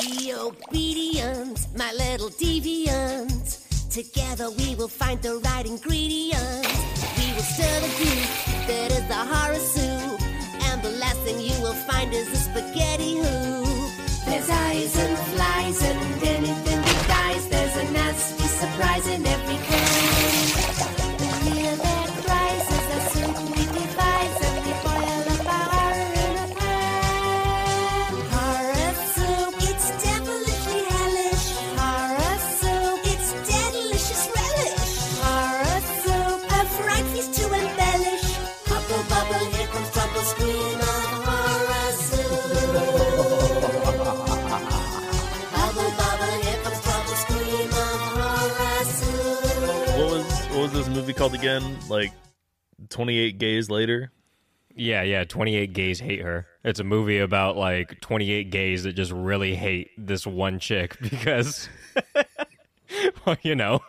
Be obedient, my little deviant. Together we will find the right ingredient. We will stir the goop that is the horror soup. And the last thing you will find is a spaghetti hoop. There's eyes and flies and anything that dies. There's a nasty surprise in called again? Like Twenty Eight Gays Later. Yeah, yeah. 28 gays hate her. It's a movie about like 28 gays that just really hate this one chick because, well, you know.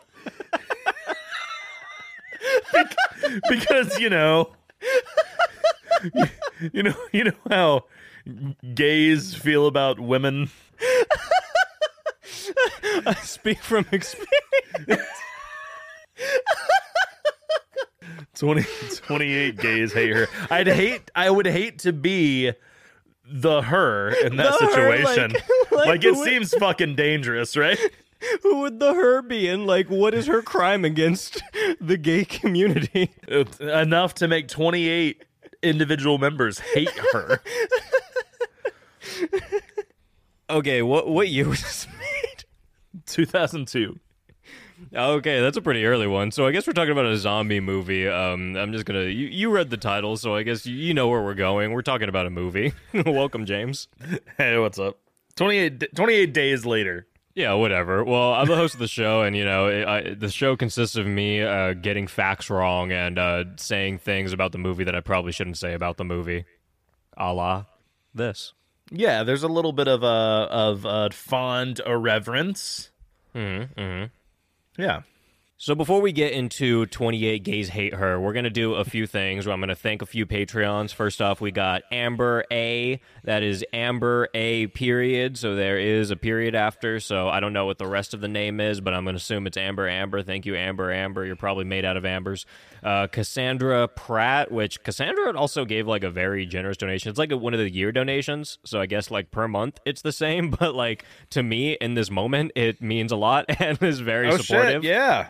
because you know you know you know how gays feel about women I speak from experience. 20, 28 gays hate her i'd hate i would hate to be the her in that The her, situation like- like, like it who would- seems fucking dangerous right Who would the her be? And like, what is her crime against the gay community? It's enough to make 28 individual members hate her Okay, what what year was this made? 2002 Okay, that's a pretty early one. So I guess we're talking about a zombie movie. Um, I'm just gonna. You, you read the title, so I guess you, you know where we're going. We're talking about a movie. Welcome, James. hey what's up 28, 28 days later Yeah, whatever. Well, I'm the host of the show, and you know, it, I, the show consists of me uh, getting facts wrong and uh, saying things about the movie that I probably shouldn't say about the movie, a la this. Yeah, there's a little bit of a of a fond irreverence. Mm-hmm, mm-hmm. Yeah. So before we get into 28 Gays Hate Her, we're going to do a few things. I'm going to thank a few Patreons. First off, we got Amber A. That is Amber A period. So there is a period after. So I don't know what the rest of the name is, but I'm going to assume it's Amber Amber. Thank you, Amber Amber. You're probably made out of ambers. Uh, Cassandra Pratt, which Cassandra also gave like a very generous donation. It's like a, one of the year donations. So I guess like per month it's the same. But like to me in this moment, it means a lot and is very Oh supportive. shit! Yeah.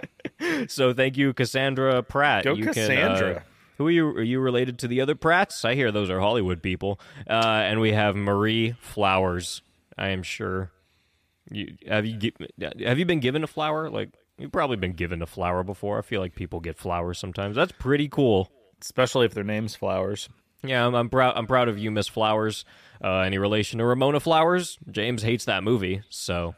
So thank you, Cassandra Pratt. Go you Can, Cassandra. uh, who are you? Are you related to the other Pratts? I hear those are Hollywood people. Uh, and we have Marie Flowers. I am sure. You have you have you been given a flower? Like you've probably been given a flower before. I feel like people get flowers sometimes. That's pretty cool. Especially if their name's Flowers. Yeah, I'm, I'm proud. I'm proud of you, Miss Flowers. Uh, any relation to Ramona Flowers? James hates that movie, so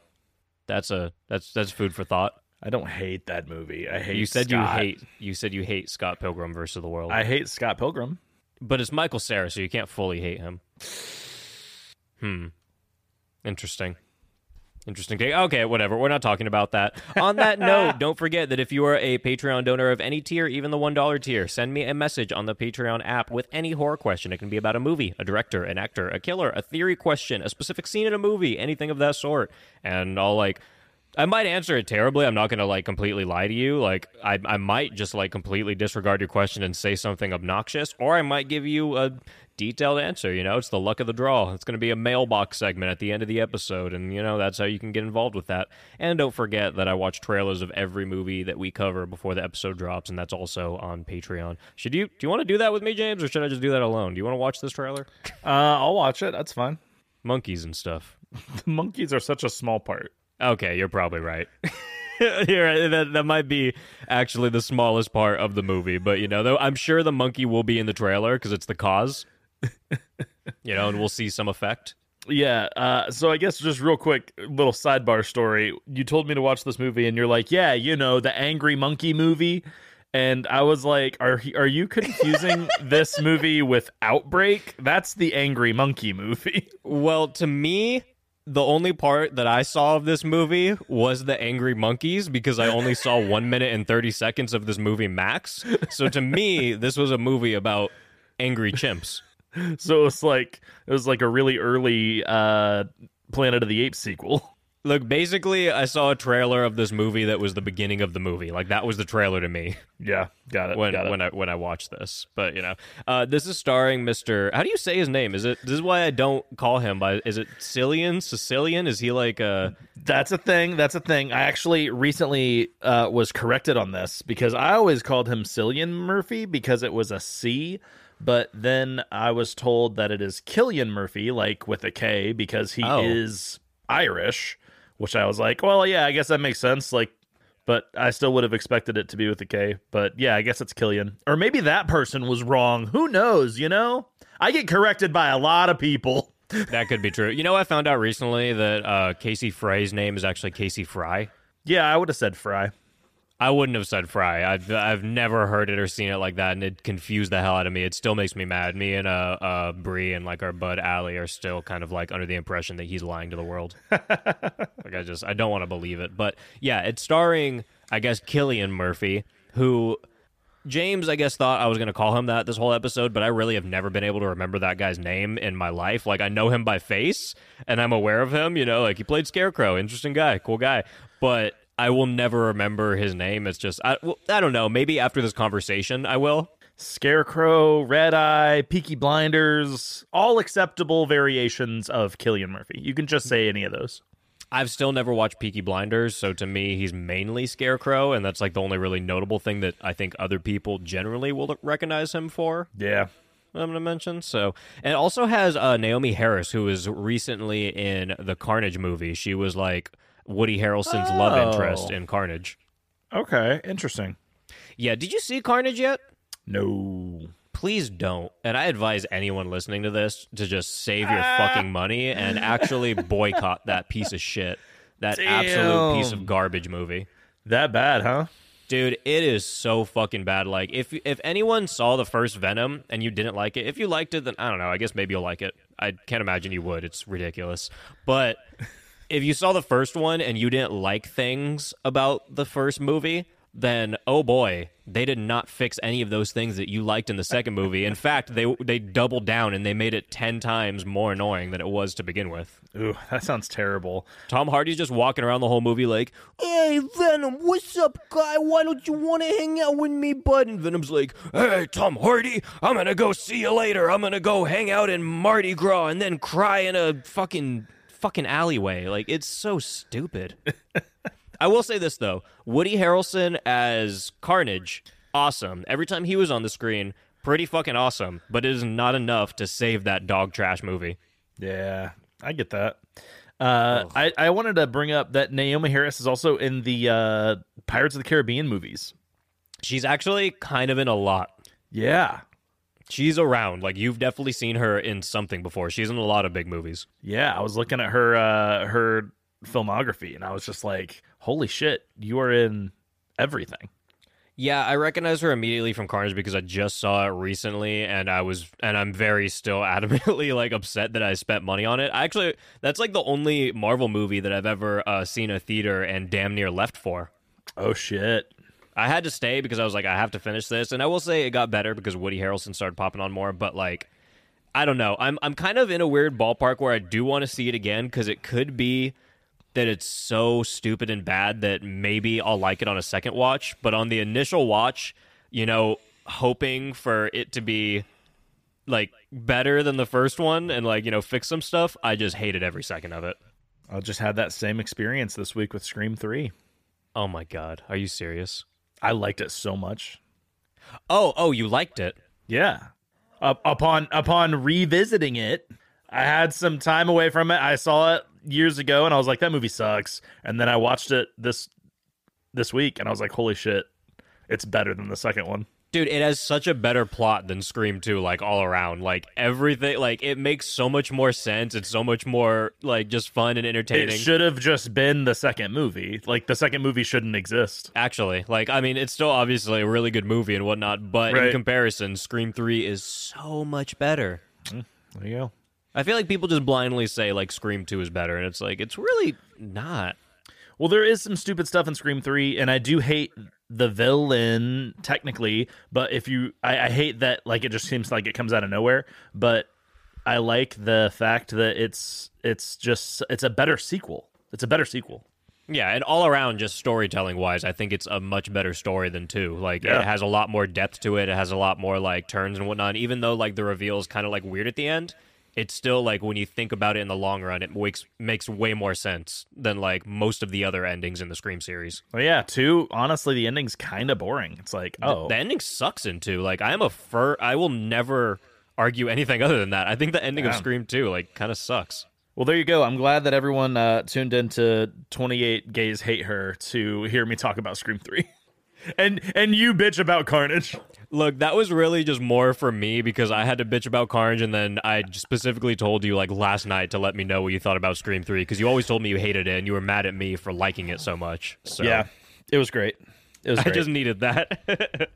that's a that's that's food for thought. I don't hate that movie. I hate. You said Scott. you hate. You said you hate Scott Pilgrim versus the World. I hate Scott Pilgrim. But it's Michael Cera, so you can't fully hate him. Hmm. Interesting. Interesting take. Okay, whatever. We're not talking about that. On that note, don't forget that if you are a Patreon donor of any tier, even the $1 tier, send me a message on the Patreon app with any horror question. It can be about a movie, a director, an actor, a killer, a theory question, a specific scene in a movie, anything of that sort. And I'll like I might answer it terribly. I'm not going to like completely lie to you. Like I I might just like completely disregard your question and say something obnoxious or I might give you a detailed answer, you know? It's the luck of the draw. It's going to be a mailbox segment at the end of the episode and you know, that's how you can get involved with that. And don't forget that I watch trailers of every movie that we cover before the episode drops and that's also on Patreon. Should you do you want to do that with me, James, or should I just do that alone? Do you want to watch this trailer? Uh, I'll watch it. That's fine. Monkeys and stuff. The monkeys are such a small part. Okay, you're probably right. That, that might be actually the smallest part of the movie, but you know, though, I'm sure the monkey will be in the trailer because it's the cause. you know, and we'll see some effect. Yeah. Uh, so I guess just real quick, little sidebar story. You told me to watch this movie, and you're like, "Yeah, you know, the Angry Monkey movie." And I was like, "Are he- are you confusing this movie with Outbreak? That's the Angry Monkey movie." Well, to me, the only part that I saw of this movie was the angry monkeys because I only saw one minute and 30 seconds of this movie max. So to me, this was a movie about angry chimps. so it was like it was like a really early uh Planet of the Apes sequel. Look, basically, I saw a trailer of this movie that was the beginning of the movie. Like that was the trailer to me Yeah, got it. when got it. when I when I watched this. But you know, uh, this is starring Mr. How do you say his name? Is it? This is why I don't call him by. Is it Cillian? Sicilian? Is he like uh That's a thing. That's a thing. I actually recently uh, was corrected on this because I always called him Cillian Murphy because it was a C, but then I was told that it is Killian Murphy, like with a K, because he Oh. is Irish. Which I was like, well, yeah, I guess that makes sense. Like, but I still would have expected it to be with a K. But yeah, I guess it's Killian, or maybe that person was wrong. Who knows? You know, I get corrected by a lot of people. that could be true. You know, I found out recently that uh, Casey Frey's name is actually Casey Fry. Yeah, I would have said Fry. I wouldn't have said Fry. I've I've never heard it or seen it like that, and it confused the hell out of me. It still makes me mad. Me and uh, uh Bree and like our bud Allie are still kind of like under the impression that he's lying to the world. like I just I don't want to believe it. But yeah, it's starring I guess Killian Murphy, who James I guess thought I was gonna call him that this whole episode, but I really have never been able to remember that guy's name in my life. Like I know him by face and I'm aware of him. You know, like he played Scarecrow, interesting guy, cool guy, but. I will never remember his name. It's just I, well, I don't know. Maybe after this conversation, I will. Scarecrow, Red Eye, Peaky Blinders, all acceptable variations of Killian Murphy. You can just say any of those. I've still never watched Peaky Blinders, so to me, he's mainly Scarecrow, and that's like the only really notable thing that I think other people generally will recognize him for. Yeah. I'm gonna mention so, and also has uh, Naomie Harris, who was recently in the Carnage movie. She was like Woody Harrelson's love Oh. interest in Carnage. Okay. Interesting. Yeah, did you see Carnage yet? No. please don't. And I advise anyone listening to this to just save your ah. fucking money and actually boycott that piece of shit. That absolute piece of garbage movie. That bad, huh? Dude, it is so fucking bad. Like if if anyone saw the first Venom and you didn't like it, if you liked it, then I don't know. I guess maybe you'll like it. I can't imagine you would. It's ridiculous. But if you saw the first one and you didn't like things about the first movie, then oh boy, they did not fix any of those things that you liked in the second movie. In fact, they they doubled down and they made it 10 times more annoying than it was to begin with. Ooh, that sounds terrible. Tom Hardy's just walking around the whole movie like, "Hey Venom, what's up, guy? Why don't you want to hang out with me, bud?" And Venom's like, "Hey Tom Hardy, I'm gonna go see you later. I'm gonna go hang out in Mardi Gras and then cry in a fucking fucking alleyway. Like it's so stupid." I will say this though, Woody Harrelson as Carnage, awesome. Every time he was on the screen, pretty fucking awesome. But it is not enough to save that dog trash movie. Yeah, I get that. Uh, I, I wanted to bring up that Naomie Harris is also in the uh, Pirates of the Caribbean movies. She's actually kind of in a lot. Yeah. She's around. Like you've definitely seen her in something before. She's in a lot of big movies. Yeah, I was looking at her uh, her filmography and I was just like, "Holy shit, you are in everything." Yeah, I recognize her immediately from Carnage because I just saw it recently and I was and I'm very still adamantly like upset that I spent money on it. I actually that's like the only Marvel movie that I've ever uh, seen a theater and damn near left for. Oh shit. I had to stay because I was like, I have to finish this. And I will say it got better because Woody Harrelson started popping on more, but like I don't know. I'm I'm kind of in a weird ballpark where I do want to see it again because it could be that it's so stupid and bad that maybe I'll like it on a second watch. But on the initial watch, you know, hoping for it to be like better than the first one and like, you know, fix some stuff, I just hated every second of it. I just had that same experience this week with Scream 3. Oh my god. Are you serious? I liked it so much. Oh, oh, you liked it. Yeah. Up upon upon revisiting it, I had some time away from it. I saw it years ago and I was like that movie sucks. And then I watched it this this week and I was like holy shit. It's better than the second one. Dude, it has such a better plot than Scream 2, like all around. Like everything, like it makes so much more sense. It's so much more like just fun and entertaining. It should have just been the second movie. Like the second movie shouldn't exist. Actually, like I mean, it's still obviously a really good movie and whatnot, but in comparison, Scream 3 is so much better. Mm, there you go. I feel like people just blindly say like Scream 2 is better, and it's like it's really not. Well, there is some stupid stuff in Scream 3, and I do hate the villain technically, but if you I, I hate that like it just seems like it comes out of nowhere. But I like the fact that it's it's just it's a better sequel. It's a better sequel. Yeah, and all around, just storytelling wise, I think it's a much better story than two. Like Yeah. it has a lot more depth to it. It has a lot more like turns and whatnot. Even though like the reveal is kind of like weird at the end, it's still like when you think about it in the long run, it makes makes way more sense than like most of the other endings in the Scream series. Well, yeah, two. Honestly, the ending's kind of boring. It's like, oh, The ending sucks in two. Like I am a fur. I will never argue anything other than that. I think the ending of Scream two like kind of sucks. well, there you go. I'm glad that everyone uh, tuned into 28 Gays Hate Her to hear me talk about Scream Three, and and you bitch about Carnage. Look, that was really just more for me because I had to bitch about Carnage, and then I specifically told you like last night to let me know what you thought about Scream Three because you always told me you hated it and you were mad at me for liking it so much. So Yeah, it was great. It was I great. just needed that.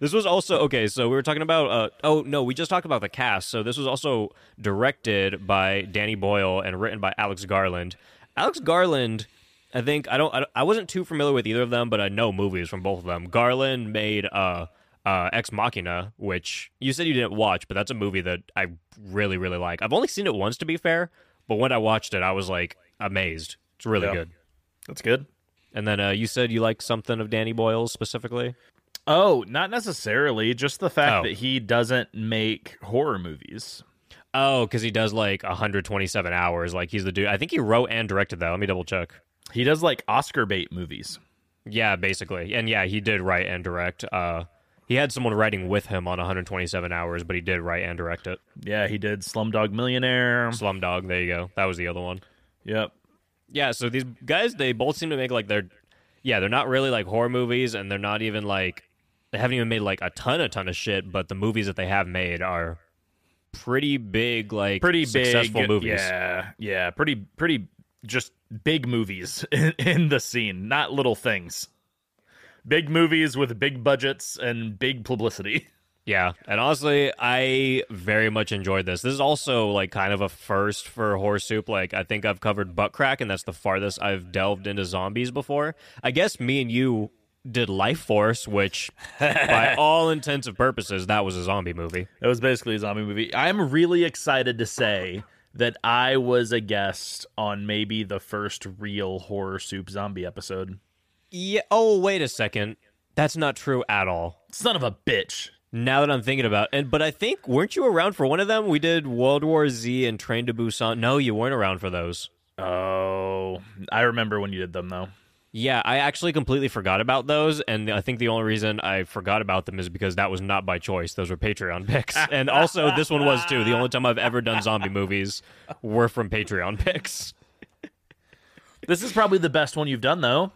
this was also okay. So we were talking about. Uh, oh no, we just talked about the cast. So this was also directed by Danny Boyle and written by Alex Garland. Alex Garland, I think I don't. I, I wasn't too familiar with either of them, but I know movies from both of them. Garland made uh, uh, Ex Machina, which you said you didn't watch, but that's a movie that I really really like. I've only seen it once, to be fair, but when I watched it, I was like amazed. It's really Yeah. good. That's good. And then uh, you said you like something of Danny Boyle's specifically. Oh, not necessarily. Just the fact Oh. that he doesn't make horror movies. Oh, because he does like 127 hours. Like he's the dude. I think he wrote and directed that. Let me double check. He does like Oscar bait movies. Yeah, basically. And yeah, he did write and direct. Uh, he had someone writing with him on 127 hours, but he did write and direct it. Yeah, he did Slumdog Millionaire. Slumdog. There you go. That was the other one. Yep. Yeah. So these guys, they both seem to make like they're, yeah, they're not really like horror movies, and they're not even like they haven't even made like a ton, a ton of shit. But the movies that they have made are pretty big, like Pretty successful big movies. Yeah, yeah. Pretty, pretty, just big movies in, in the scene, not little things. Big movies with big budgets and big publicity. Yeah, and honestly, I very much enjoyed this. This is also like kind of a first for horror soup. Like I think I've covered butt crack, and that's the farthest I've delved into zombies before. I guess me and you did Lifeforce, which, by all intents and purposes, that was a zombie movie. It was basically a zombie movie. I'm really excited to say that I was a guest on maybe the first real horror soup zombie episode. Yeah. Oh, wait a second. That's not true at all. Son of a bitch. Now that I'm thinking about it, but I think weren't you around for one of them? We did World War Z and Train to Busan. No, you weren't around for those. Oh, I remember when you did them though. Yeah, I actually completely forgot about those, and I think the only reason I forgot about them is because that was not by choice. Those were Patreon picks, and also this one was too. The only time I've ever done zombie movies were from Patreon picks. This is probably the best one you've done though.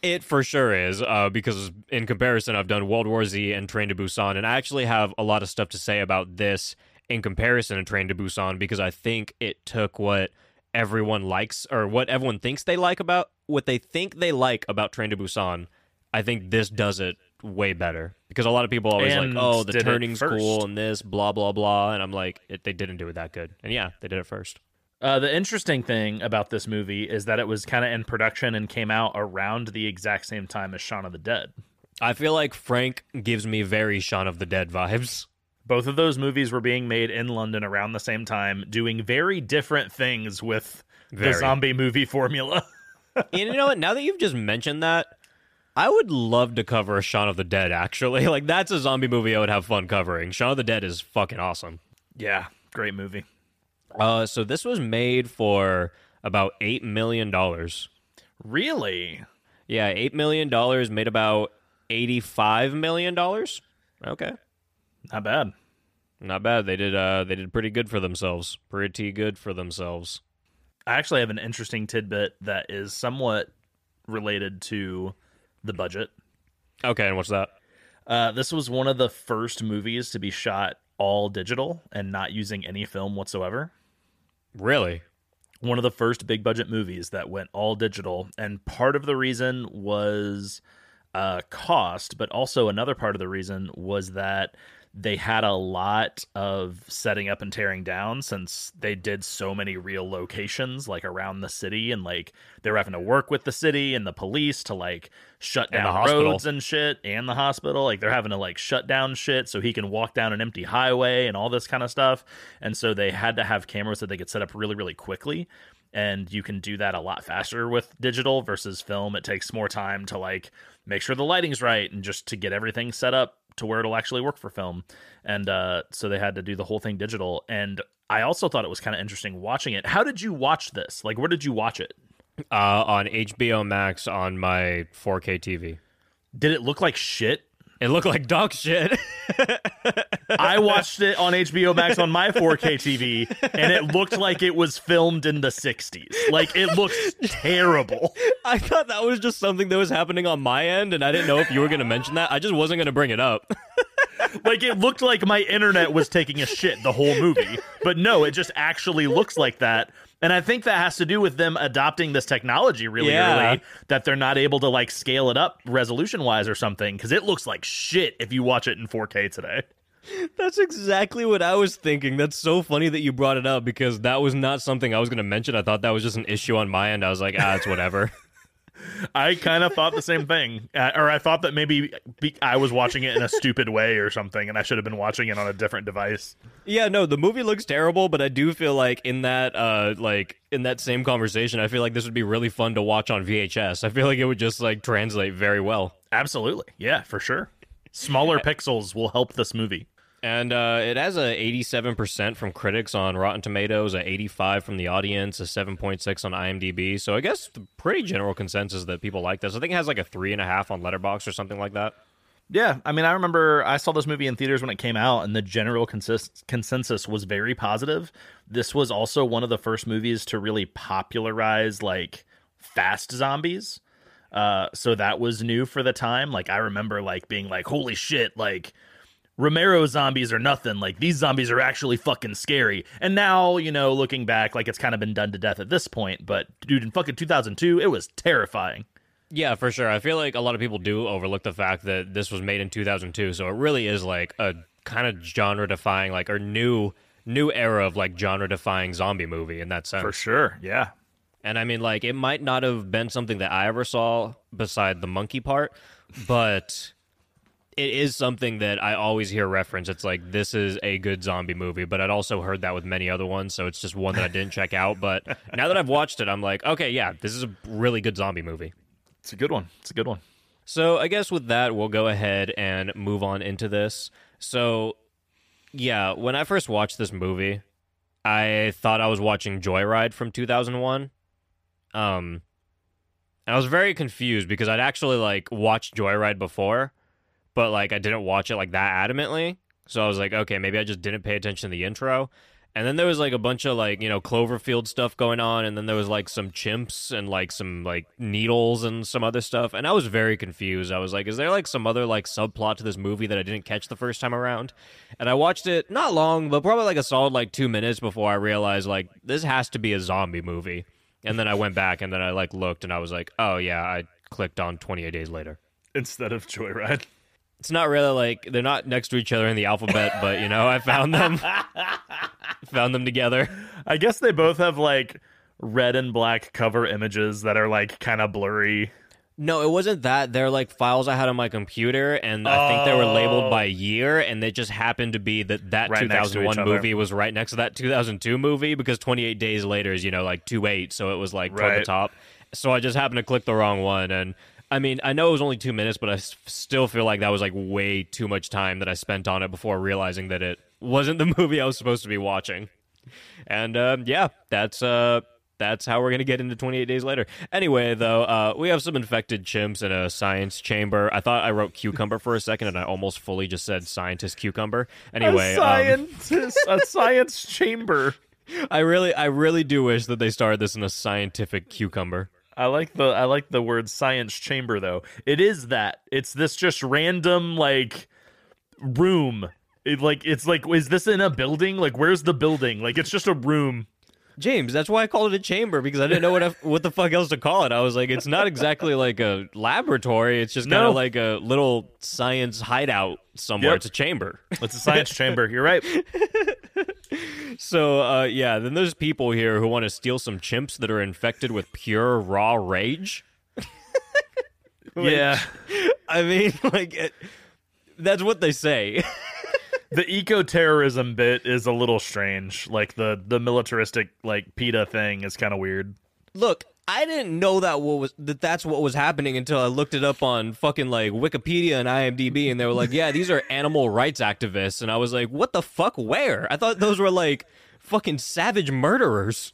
It for sure is, uh, because in comparison, I've done World War Z and Train to Busan, and I actually have a lot of stuff to say about this in comparison to Train to Busan because I think it took what everyone likes or what everyone thinks they like about what they think they like about Train to Busan. I think this does it way better because a lot of people always And like, "Oh, the turning's cool and this, blah blah blah," and I'm like, it, "They didn't do it that good." And yeah, they did it first. Uh, the interesting thing about this movie is that it was kind of in production and came out around the exact same time as Shaun of the Dead. I feel like Frank gives me very Shaun of the Dead vibes. Both of those movies were being made in London around the same time, doing very different things with Very. the zombie movie formula. And you know what? Now that you've just mentioned that, I would love to cover Shaun of the Dead. Actually, like that's a zombie movie I would have fun covering. Shaun of the Dead is fucking awesome. yeah, great movie. Uh, so this was made for about eight million dollars. Really? Yeah, eight million dollars made about eighty-five million dollars. Okay, Not bad. not bad. They did. Uh, they did pretty good for themselves. Pretty good for themselves. I actually have an interesting tidbit that is somewhat related to the budget. Okay, and what's that? Uh, this was one of the first movies to be shot all digital and not using any film whatsoever. Really? One of the first big budget movies that went all digital. And part of the reason was uh, cost, but also another part of the reason was that they had a lot of setting up and tearing down since they did so many real locations like around the city and like they were having to work with the city and the police to like shut down hospital. roads and shit and the hospital. Like they're having to like shut down shit so he can walk down an empty highway and all this kind of stuff. And so they had to have cameras that they could set up really really quickly. And you can do that a lot faster with digital versus film. It takes more time to like make sure the lighting's right and just to get everything set up to where it'll actually work for film. And uh, so they had to do the whole thing digital. And i also thought it was kind of interesting watching it. How did you watch this? Like where did you watch it? Uh, on HBO Max on my 4K TV. did it look like shit It looked like dog shit. I watched it on HBO Max on my 4K TV, and it looked like it was filmed in the 60s. Like, it looks terrible. I thought that was just something that was happening on my end, and I didn't know if you were going to mention that. I just wasn't going to bring it up. Like, it looked like my internet was taking a shit the whole movie. But no, it just actually looks like that. And I think that has to do with them adopting this technology really Yeah. early, that they're not able to, like, scale it up resolution wise or something, because it looks like shit if you watch it in 4K today. That's exactly what I was thinking. That's so funny that you brought it up because that was not something I was going to mention. I thought that was just an issue on my end. I was like, ah, it's whatever. I kind of thought the same thing, uh, or I thought that maybe be- I was watching it in a stupid way or something, and I should have been watching it on a different device. yeah, no, the movie looks terrible, but I do feel like in that, uh, like in that same conversation, I feel like this would be really fun to watch on VHS. I feel like it would just like translate very well. Absolutely, yeah, for sure. Smaller pixels will help this movie. And uh, it has a 87% from critics on Rotten Tomatoes, a 85 from the audience, a 7.6 on IMDb. So I guess the pretty general consensus that people like this. I think it has like a three and a half on Letterboxd or something like that. Yeah, I mean, I remember I saw this movie in theaters when it came out, and the general consist- consensus was very positive. This was also one of the first movies to really popularize like fast zombies. Uh, so that was new for the time. Like I remember like being like, "Holy shit!" Like Romero zombies are nothing. Like these zombies are actually fucking scary. And now, you know, looking back, like it's kind of been done to death at this point. But dude, in fucking 2002, it was terrifying. Yeah, for sure. I feel like a lot of people do overlook the fact that this was made in 2002, so it really is like a kind of genre defying, like or new new era of like genre defying zombie movie in that sense. For sure. Yeah. And I mean, like, it might not have been something that I ever saw beside the monkey part, but it is something that I always hear reference. It's like, this is a good zombie movie, but I'd also heard that with many other ones, so it's just one that I didn't check out. But now that I've watched it, I'm like, okay, yeah, this is a really good zombie movie. It's a good one. It's a good one. So I guess with that, we'll go ahead and move on into this. So, yeah, when I first watched this movie, I thought I was watching Joyride from 2001. Um, I was very confused because I'd actually like watched Joyride before, but like I didn't watch it like that adamantly. So I was like, okay, maybe I just didn't pay attention to the intro. And then there was like a bunch of like, you know, Cloverfield stuff going on. And then there was like some chimps and like some like needles and some other stuff. And I was very confused. I was like, is there like some other like subplot to this movie that I didn't catch the first time around? And I watched it not long, but probably like a solid like two minutes before I realized like this has to be a zombie movie. And then I went back and then I like looked and I was like, oh yeah, I clicked on 28 days later. Instead of Joyride. It's not really like they're not next to each other in the alphabet, but you know, I found them. found them together. I guess they both have like red and black cover images that are like kind of blurry. No, it wasn't that. They're like files I had on my computer, and I think they were labeled by oh. year, and it just happened to be that that Right next to 2001 other. movie was right next to that 2002 movie because 28 days later is, you know, like 2 8, so it was like right. toward the top. So I just happened to click the wrong one, and I mean, I know it was only two minutes, but I s- still feel like that was like way too much time that I spent on it before realizing that it wasn't the movie I was supposed to be watching. And um, yeah, that's uh, that's how we're gonna get into 28 days later. Anyway, though, uh, we have some infected chimps in a science chamber. I thought I wrote cucumber for a second, and I almost fully just said scientist cucumber. Anyway, a um, scientist, a science chamber. I really, I really do wish that they started this in a scientific cucumber. I like the I like the word science chamber though. It is that. It's this just random like room. It, like it's like is this in a building? Like where's the building? Like it's just a room. James, that's why I called it a chamber because I didn't know what I, what the fuck else to call it. I was like, it's not exactly like a laboratory. It's just kind of like a little science hideout somewhere. Yep. It's a chamber. It's a science chamber. You're right. So uh, yeah, then there's people here who want to steal some chimps that are infected with pure raw rage. Yeah. I mean, like it, that's what they say. The eco terrorism bit is a little strange. Like the the militaristic like PETA thing is kind of weird. Look, I didn't know that what was that that's what was happening until I looked it up on fucking like Wikipedia and IMDb, and they were like, "Yeah, these are animal rights activists," and I was like, "What the fuck? Where?" I thought those were like fucking savage murderers.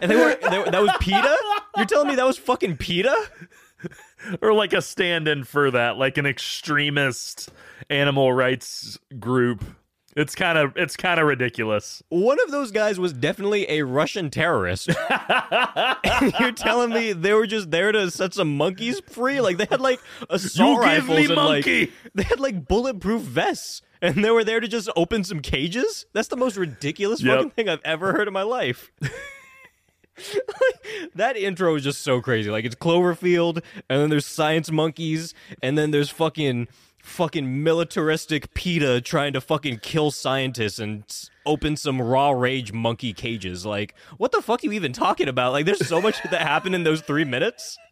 And they were they, that was PETA. You're telling me that was fucking PETA? Or like a stand-in for that, like an extremist animal rights group. It's kind of it's kind of ridiculous. One of those guys was definitely a Russian terrorist. You're telling me they were just there to set some monkeys free? Like they had like assault You give rifles me and monkey! like they had like bulletproof vests, and they were there to just open some cages. That's the most ridiculous Yep. fucking thing I've ever heard in my life. that intro is just so crazy. Like it's Cloverfield, and then there's science monkeys, and then there's fucking fucking militaristic PETA trying to fucking kill scientists and open some raw rage monkey cages. Like, what the fuck are you even talking about? Like, there's so much that happened in those three minutes.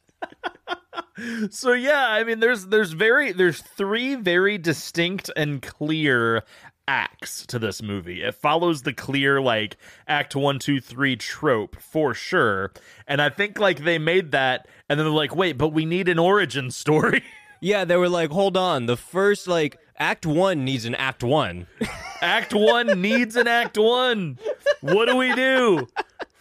So yeah, I mean there's there's very there's three very distinct and clear acts to this movie. It follows the clear like act one, two, three trope for sure. And I think like they made that and then they're like, wait, but we need an origin story. Yeah, they were like, hold on, the first like act one needs an act one. act one needs an act one. What do we do?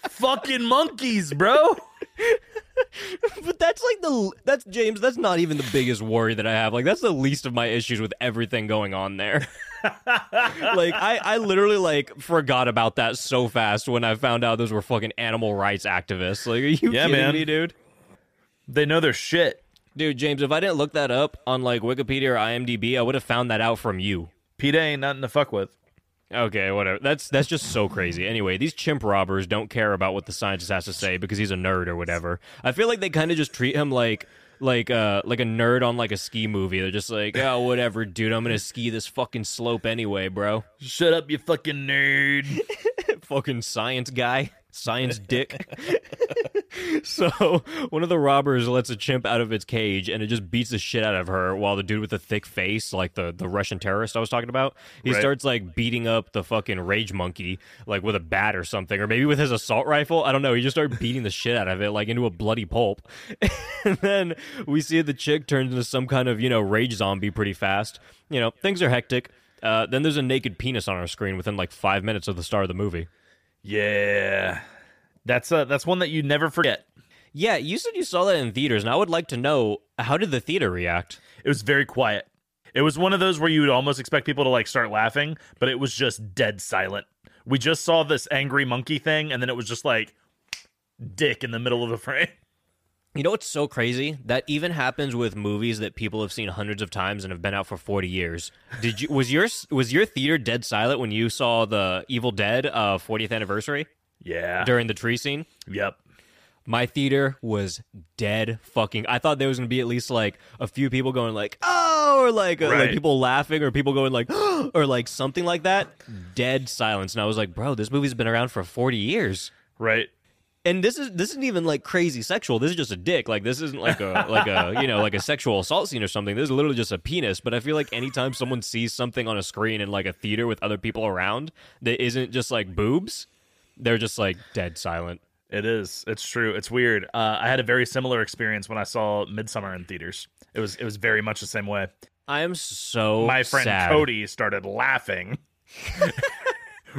Fucking monkeys, bro. but that's like the that's James. That's not even the biggest worry that I have. Like that's the least of my issues with everything going on there. like I, I literally like forgot about that so fast when I found out those were fucking animal rights activists. Like, are you Yeah, kidding man. me, dude? They know their shit. Dude, James, if I didn't look that up on like Wikipedia or IMDb, I would have found that out from you. PETA ain't nothing to fuck with. Okay, whatever. That's that's just so crazy. Anyway, these chimp robbers don't care about what the scientist has to say because he's a nerd or whatever. I feel like they kind of just treat him like like uh like a nerd on like a ski movie. They're just like, oh, whatever, dude. I'm gonna ski this fucking slope anyway, bro. Shut up, you fucking nerd. fucking science guy, science dick. so one of the robbers lets a chimp out of its cage and it just beats the shit out of her while the dude with the thick face, like the, the Russian terrorist I was talking about, he Right. starts like beating up the fucking rage monkey like with a bat or something, or maybe with his assault rifle. I don't know. He just started beating the shit out of it like into a bloody pulp. and then we see the chick turns into some kind of, you know, rage zombie pretty fast. You know, things are hectic. Uh, then there's a naked penis on our screen within like five minutes of the start of the movie. Yeah. That's uh that's one that you never forget. Yeah, you said you saw that in theaters, and I would like to know how did the theater react? It was very quiet. It was one of those where you would almost expect people to like start laughing, but it was just dead silent. We just saw this angry monkey thing, and then it was just like dick in the middle of the frame. You know what's so crazy? That even happens with movies that people have seen hundreds of times and have been out for forty years. Did you was your was your theater dead silent when you saw the Evil Dead uh 40th anniversary Yeah. during the tree scene? Yep. My theater was dead fucking. I thought there was gonna be at least like a few people going like oh or like uh, like people laughing or people going like oh, or like something like that. Dead silence, and I was like, bro, this movie's been around for forty years. Right. And this is this isn't even like crazy sexual. This is just a dick. Like this isn't like a like a you know like a sexual assault scene or something. This is literally just a penis. But I feel like anytime someone sees something on a screen in like a theater with other people around that isn't just like boobs, they're just like dead silent. It is. It's true. It's weird. Uh, I had a very similar experience when I saw Midsommar in theaters. It was it was very much the same way. I am so My friend sad. Cody started laughing.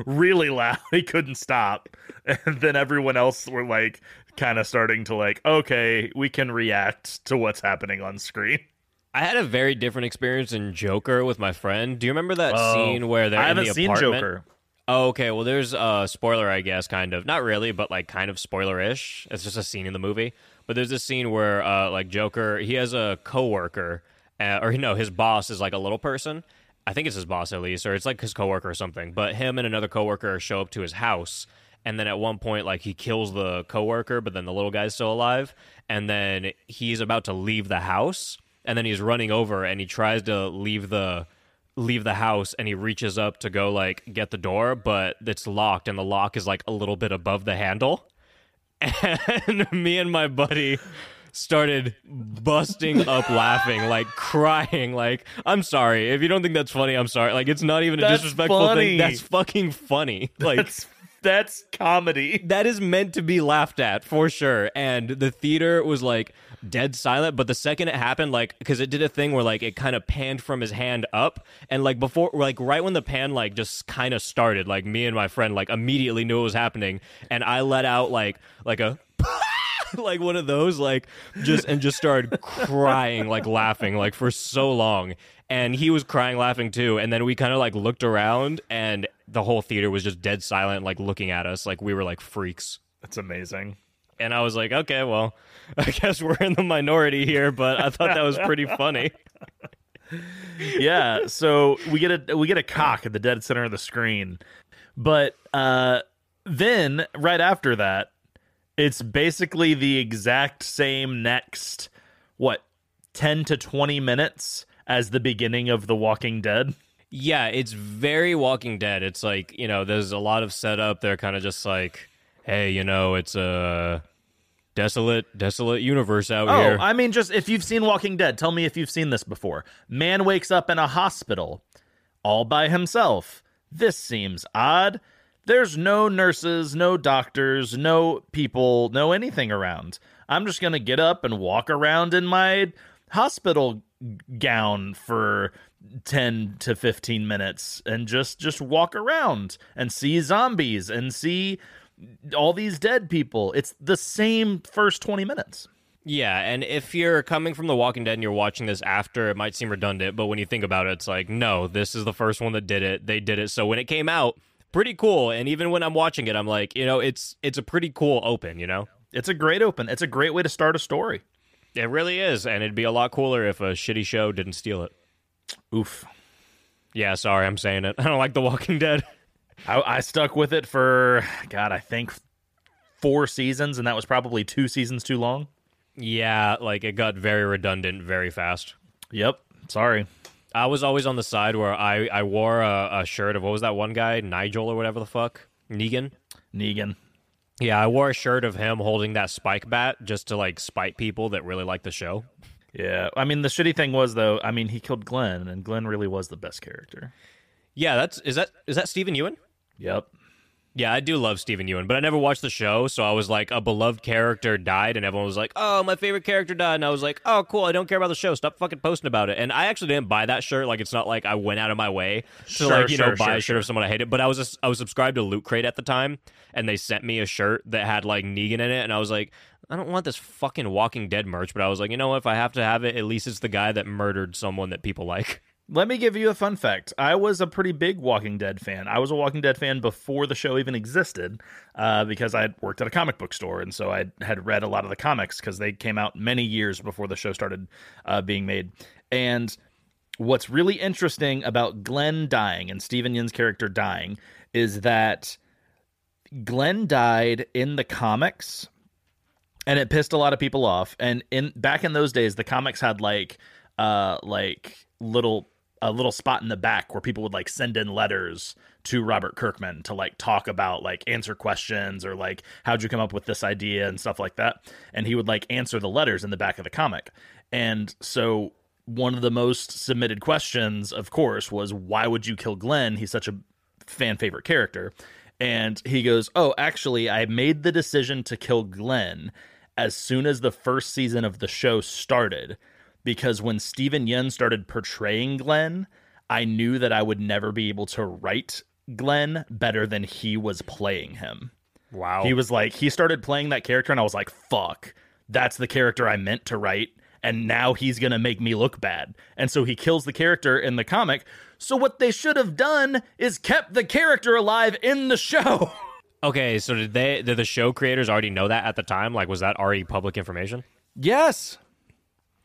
really loud. He couldn't stop. And then everyone else were like kind of starting to like, okay, we can react to what's happening on screen. I had a very different experience in Joker with my friend. Do you remember that Oh, scene where they're I in haven't the seen apartment? Joker. Oh, okay. Well, there's a spoiler, I guess, kind of. Not really, but like kind of spoiler-ish. It's just a scene in the movie. But there's this scene where, uh, like Joker, he has a coworker, uh, or no, his boss is like a little person. I think it's his boss at least, or it's like his coworker or something. But him and another coworker show up to his house, and then at one point like he kills the coworker, but then the little guy's still alive, and then he's about to leave the house, and then he's running over and he tries to leave the leave the house and he reaches up to go like get the door, but it's locked and the lock is like a little bit above the handle. And me and my buddy started busting up laughing, like crying, like, I'm sorry. If you don't think that's funny, I'm sorry. Like it's not even a That's disrespectful funny. thing. That's fucking funny. Like That's that's comedy. that is meant to be laughed at for sure. And the theater was like dead silent. But the second it happened, like, because it did a thing where like it kind of panned from his hand up, and like before, like right when the pan like just kind of started, like me and my friend like immediately knew it was happening, and I let out like like a. like one of those like just and just started crying like laughing like for so long. And he was crying laughing too. And then we kind of like looked around and the whole theater was just dead silent like looking at us. Like we were like freaks. That's amazing. and i was like okay well i guess we're in the minority here but i thought that was pretty funny. Yeah so we get a we get a cock at the dead center of the screen. But uh then right after that it's basically the exact same next what 10 to 20 minutes as the beginning of the walking dead? Yeah it's very walking dead. It's like you know there's a lot of setup. They're kind of just like hey you know it's a desolate desolate universe out oh here. I mean just if you've seen walking dead tell me if you've seen this before. Man wakes up in a hospital all by himself. This seems odd there's no nurses, no doctors, no people, no anything around. I'm just going to get up and walk around in my hospital gown for 10 to 15 minutes and just just walk around and see zombies and see all these dead people. It's the same first 20 minutes. Yeah, and if you're coming from The Walking Dead and you're watching this after, it might seem redundant, but when you think about it, it's like, no, this is the first one that did it. They did it. So when it came out, pretty cool. And even when I'm watching it, I'm like, you know, it's it's a pretty cool open, you know? It's a great open. It's a great way to start a story. It really is, and it'd be a lot cooler if a shitty show didn't steal it. Oof. Yeah, sorry, I'm saying it. I don't like The Walking Dead. I, I stuck with it for God, I think four seasons, and that was probably two seasons too long. yeah, like it got very redundant very fast. Yep. Sorry. I was always on the side where I, I wore a, a shirt of what was that one guy, Nigel or whatever the fuck? Negan? Negan. Yeah, I wore a shirt of him holding that spike bat just to like spite people that really like the show. Yeah. I mean, the shitty thing was though. I mean, he killed Glenn, and Glenn really was the best character. Yeah, that's is that is that Steven Yeun? Yep. Yeah, I do love Steven Yeun, but I never watched the show, so I was like, a beloved character died, and everyone was like, "Oh, my favorite character died," and I was like, "Oh, cool, I don't care about the show. Stop fucking posting about it." And I actually didn't buy that shirt. Like, it's not like I went out of my way to Sure, like you know buy sure, a shirt of someone I hated. But I was I was subscribed to Loot Crate at the time, and they sent me a shirt that had like Negan in it, and I was like. I don't want this fucking Walking Dead merch, but I was like, you know what? If I have to have it, at least it's the guy that murdered someone that people like. Let me give you a fun fact. I was a pretty big Walking Dead fan. I was a Walking Dead fan before the show even existed, uh, because I had worked at a comic book store, and so I had read a lot of the comics because they came out many years before the show started uh, being made. And what's really interesting about Glenn dying and Steven Yeun's character dying is that Glenn died in the comics and it pissed a lot of people off and in back in those days the comics had like uh like little a little spot in the back where people would like send in letters to Robert Kirkman to like talk about like answer questions or like how'd you come up with this idea and stuff like that. And he would like answer the letters in the back of the comic. And so one of the most submitted questions of course was why would you kill Glenn? He's such a fan favorite character. And he goes oh actually I made the decision to kill Glenn as soon as the first season of the show started because when Steven Yeun started portraying Glenn, I knew that I would never be able to write Glenn better than he was playing him. Wow. He was like, he started playing that character, and I was like, fuck, that's the character I meant to write. And now he's going to make me look bad. And so he kills the character in the comic. So what they should have done is kept the character alive in the show. Okay, so did they did the show creators already know that at the time? Like was that already public information? yes.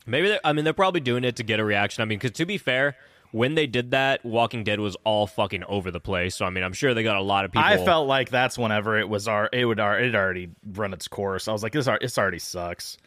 Maybe they're, I mean they're probably doing it to get a reaction. I mean, because to be fair, when they did that, Walking Dead was all fucking over the place. So I mean, I'm sure they got a lot of people. I felt like that's whenever it was our it would it already run its course. I was like, this this already sucks.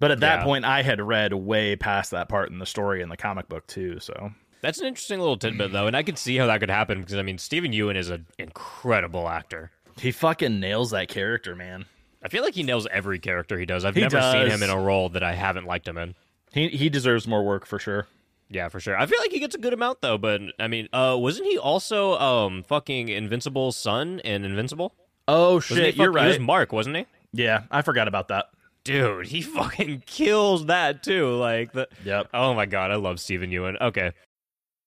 But at that Yeah. point, I had read way past that part in the story in the comic book too. So That's an interesting little tidbit, though, and I could see how that could happen because I mean, Steven Yeun is an incredible actor. he fucking nails that character, man. I feel like he nails every character he does. I've He never seen him in a role that I haven't liked him in. He he deserves more work for sure. Yeah, for sure. I feel like he gets a good amount though, but I mean, uh, wasn't he also um fucking Invincible's son in Invincible? Oh shit, you're fuck- He was right. Mark, wasn't he? Yeah, I forgot about that. Dude, he fucking kills that too. Like the Yep. Oh my god, I love Steven Yeun. Okay.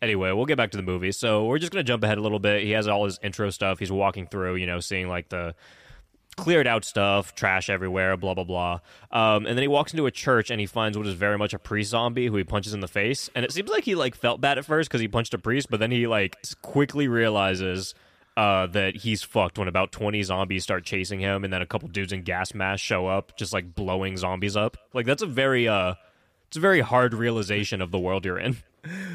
Anyway, we'll get back to the movie. So we're just gonna jump ahead a little bit. He has all his intro stuff. He's walking through, you know, seeing like the cleared out stuff, trash everywhere, blah blah blah. Um, and then he walks into a church and he finds what is very much a priest zombie who he punches in the face. And it seems like he like felt bad at first because he punched a priest, but then he like quickly realizes uh, that he's fucked when about twenty zombies start chasing him, and then a couple dudes in gas masks show up, just like blowing zombies up. Like that's a very uh, it's a very hard realization of the world you're in.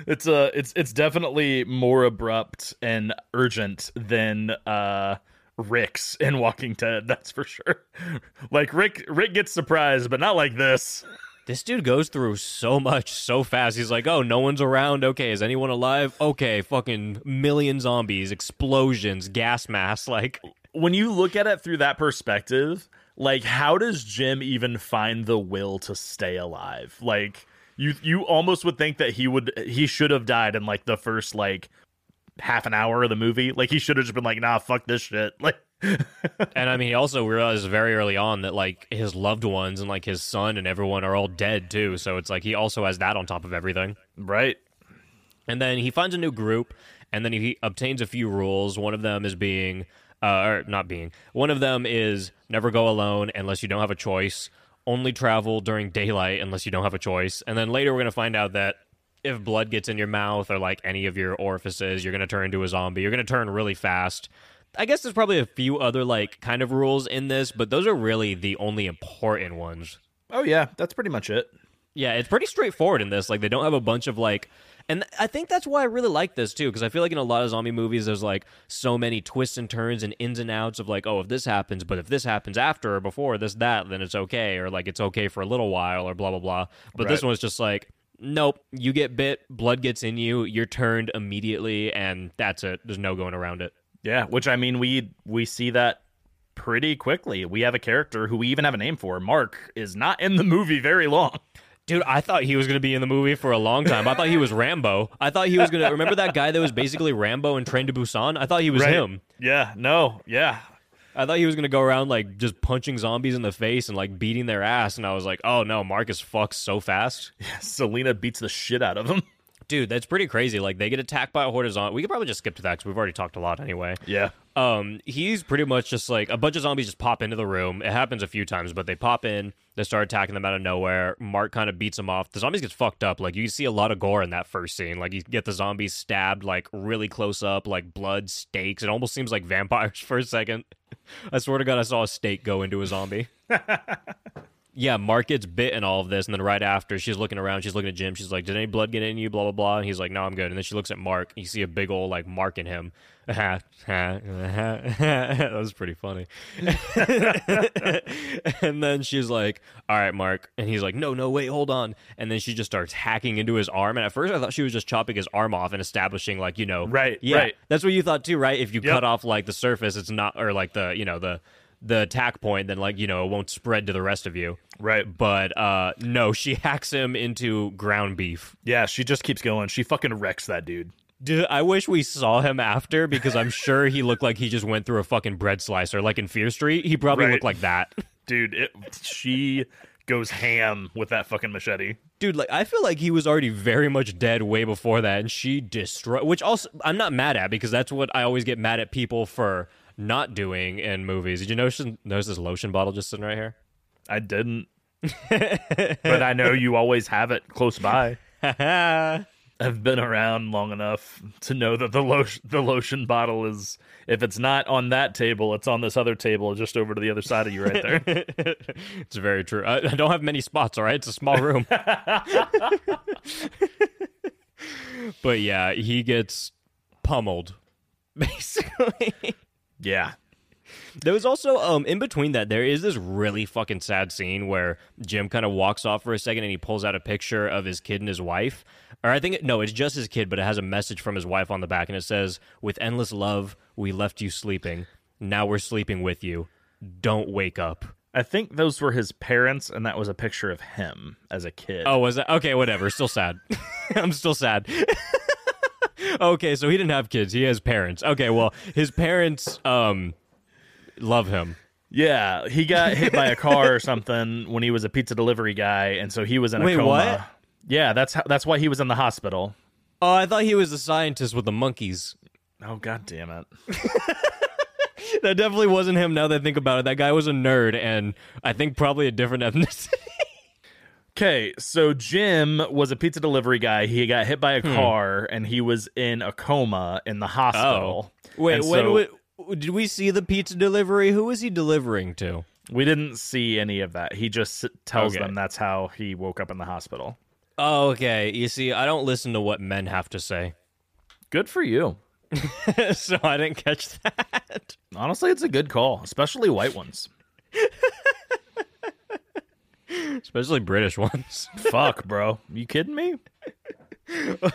It's uh it's it's definitely more abrupt and urgent than uh Rick's in Walking Dead, that's for sure. Like Rick Rick gets surprised, but not like this. This dude goes through so much so fast. He's like, "Oh, no one's around. Okay, is anyone alive? Okay, fucking million zombies, explosions, gas masks. Like, When you look at it through that perspective, like how does Jim even find the will to stay alive? Like you you almost would think that he would he should have died in like the first like half an hour of the movie. Like he should have just been like, nah, fuck this shit. Like and I mean, he also realized very early on that like his loved ones and like his son and everyone are all dead too. So it's like he also has that on top of everything. Right. And then he finds a new group, and then he obtains a few rules. One of them is being, uh, or not being, one of them is never go alone unless you don't have a choice. Only travel during daylight unless you don't have a choice. And then later we're going to find out that if blood gets in your mouth or like any of your orifices, you're going to turn into a zombie. You're going to turn really fast. I guess there's probably a few other like kind of rules in this, but those are really the only important ones. Oh yeah, that's pretty much it. Yeah, it's pretty straightforward in this. Like they don't have a bunch of like and I think that's why I really like this too, because I feel like in a lot of zombie movies, there's like so many twists and turns and ins and outs of like, oh, if this happens, but if this happens after or before this, that, then it's okay, or like it's okay for a little while, or blah blah blah. But this one's just like, nope, you get bit, blood gets in you, you're turned immediately, and that's it. There's no going around it. Yeah, which I mean we we see that pretty quickly. We have a character who we even have a name for. Mark is not in the movie very long. Dude, I thought he was going to be in the movie for a long time. I thought he was Rambo. I thought he was going to remember that guy that was basically Rambo in Train to Busan. I thought he was him. Yeah, no, yeah. I thought he was gonna go around like just punching zombies in the face and like beating their ass, and I was like, oh no, Marcus fucks so fast, Yeah, Selena beats the shit out of him. Dude. That's pretty crazy. Like they get attacked by a horde of zombies. We could probably just skip to that because we've already talked a lot anyway. Yeah. Um, he's pretty much just like a bunch of zombies just pop into the room. It happens a few times, but they pop in, they start attacking them out of nowhere. Mark kind of beats them off. The zombies gets fucked up. Like you see a lot of gore in that first scene. Like you get the zombies stabbed like really close up, like blood, stakes. It almost seems like vampires for a second. I swear to God, I saw a stake go into a zombie. yeah, Mark gets bit in all of this, and then right after, she's looking around, she's looking at Jim, she's like, "Did any blood get in you?" Blah blah blah, and he's like, "No, I'm good." And then she looks at Mark, you see a big old like mark in him. that was pretty funny. and then she's like, "All right, Mark," and he's like, "No, no, wait, hold on." And then she just starts hacking into his arm, and at first I thought she was just chopping his arm off and establishing like you know, Right, yeah, right. that's what you thought too, right? If you Yep. cut off like the surface, it's not, or like the you know the the attack point, then like you know it won't spread to the rest of you. Right. But uh no, she hacks him into ground beef. Yeah, she just keeps going. She fucking wrecks that dude. Dude, I wish we saw him after because I'm sure he looked like he just went through a fucking bread slicer. Like in Fear Street, he probably Right. looked like that. Dude, it, she goes ham with that fucking machete. Dude, like I feel like he was already very much dead way before that, and she destroyed. Which also I'm not mad at because that's what I always get mad at people for not doing in movies. Did you notice there's this lotion bottle just sitting right here? I didn't. but I know you always have it close by. I've been around long enough to know that the lotion the lotion bottle is if it's not on that table, it's on this other table just over to the other side of you right there. it's very true. I, I don't have many spots, all right? It's a small room. but yeah, he gets pummeled basically. Yeah. There was also um in between that there is this really fucking sad scene where Jim kind of walks off for a second and he pulls out a picture of his kid and his wife. Or I think no, it's just his kid, but it has a message from his wife on the back and it says, "With endless love, we left you sleeping. Now we're sleeping with you. Don't wake up." I think those were his parents, and that was a picture of him as a kid. Oh, was that okay? Whatever. Still sad. I'm still sad. okay, so he didn't have kids. He has parents. Okay, well, his parents um love him. Yeah, he got hit by a car or something when he was a pizza delivery guy, and so he was in a Wait, coma. what? Yeah, that's how, that's why he was in the hospital. Oh, I thought he was the scientist with the monkeys. Oh god damn it. That definitely wasn't him. Now that I think about it, that guy was a nerd, and I think probably a different ethnicity. Okay, so Jim was a pizza delivery guy. He got hit by a Hmm. car and he was in a coma in the hospital. Wait, And when so wa- did we see the pizza delivery? Who was he delivering to? we didn't see any of that. He just tells Okay. them that's how he woke up in the hospital. Oh, okay. You see, I don't listen to what men have to say, Good for you. so I didn't catch that. Honestly, it's a good call, especially white ones. Especially British ones. Fuck, bro. You kidding me?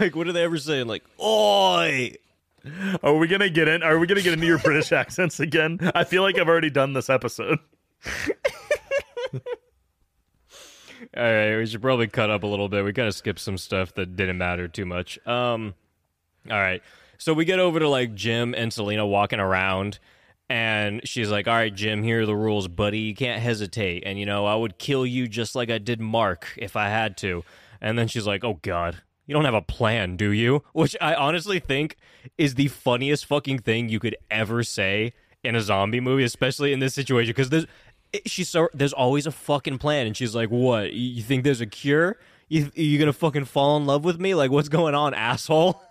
like, what are they ever saying? Like, oi. Are we gonna get in? Are we gonna get into your British accents again? I feel like I've already done this episode. All right, we should probably cut up a little bit. We kind of skipped some stuff that didn't matter too much. Um, all right, so we get over to like Jim and Selena walking around, and she's like, "All right, Jim, here are the rules, buddy. You can't hesitate, and you know I would kill you just like I did Mark if I had to." And then she's like, "Oh God." You don't have a plan, do you? Which I honestly think is the funniest fucking thing you could ever say in a zombie movie, especially in this situation. Because there's, she's so there's always a fucking plan, and she's like, "What? You you think there's a cure? You you gonna fucking fall in love with me? Like, what's going on, asshole?"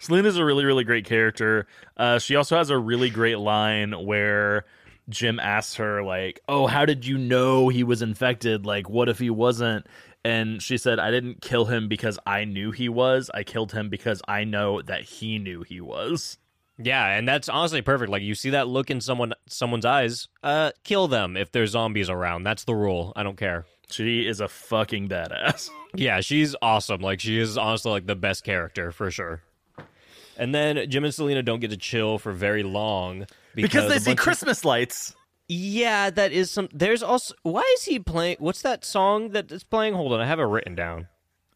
Selena's a really, really great character. Uh, she also has a really great line where Jim asks her, like, "Oh, how did you know he was infected? Like, what if he wasn't?" And she said, "I didn't kill him because I knew he was. I killed him because I know that he knew he was." yeah, and that's honestly perfect. Like, you see that look in someone someone's eyes, uh, kill them if there's zombies around. That's the rule. I don't care. She is a fucking badass. Yeah, she's awesome. Like she is honestly like the best character for sure. And then Jim and Selena don't get to chill for very long because a they see bunch of- Christmas lights. Yeah, that is some. There's also why is he playing? What's that song that is playing? Hold on, I have it written down.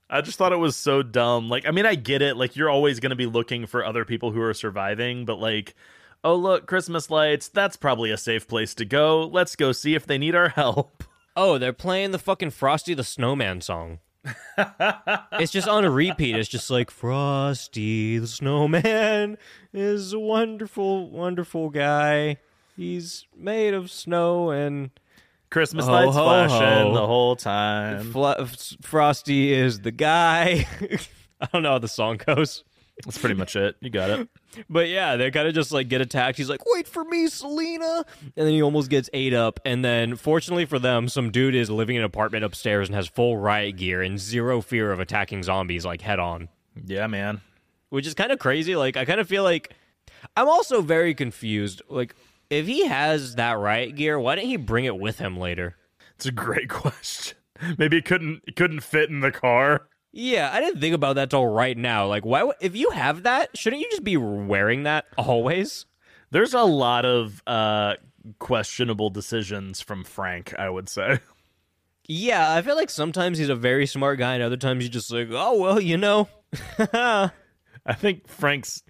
I just thought it was so dumb. Like, I mean, I get it. Like, you're always going to be looking for other people who are surviving, but like, oh, look, Christmas lights. That's probably a safe place to go. Let's go see if they need our help. Oh, they're playing the fucking Frosty the Snowman song. It's just on a repeat. It's just like Frosty the Snowman is a wonderful, wonderful guy. He's made of snow and Christmas Ho, lights ho, flashing ho. the whole time. Fla- Frosty is the guy. I don't know how the song goes. That's pretty much it. You got it. But yeah, they kind of just like get attacked. He's like, "Wait for me, Selena," and then he almost gets ate up. And then, fortunately for them, some dude is living in an apartment upstairs and has full riot gear and zero fear of attacking zombies like head on, Yeah, man. which is kind of crazy. Like, I kind of feel like I'm also very confused. Like, if he has that riot gear, why didn't he bring it with him later? It's a great question. Maybe it couldn't it couldn't fit in the car. Yeah, I didn't think about that till right now. Like, why? If you have that, shouldn't you just be wearing that always? There's a lot of uh questionable decisions from Frank, I would say. Yeah, I feel like sometimes he's a very smart guy, and other times he's just like, oh well, you know. I think Frank's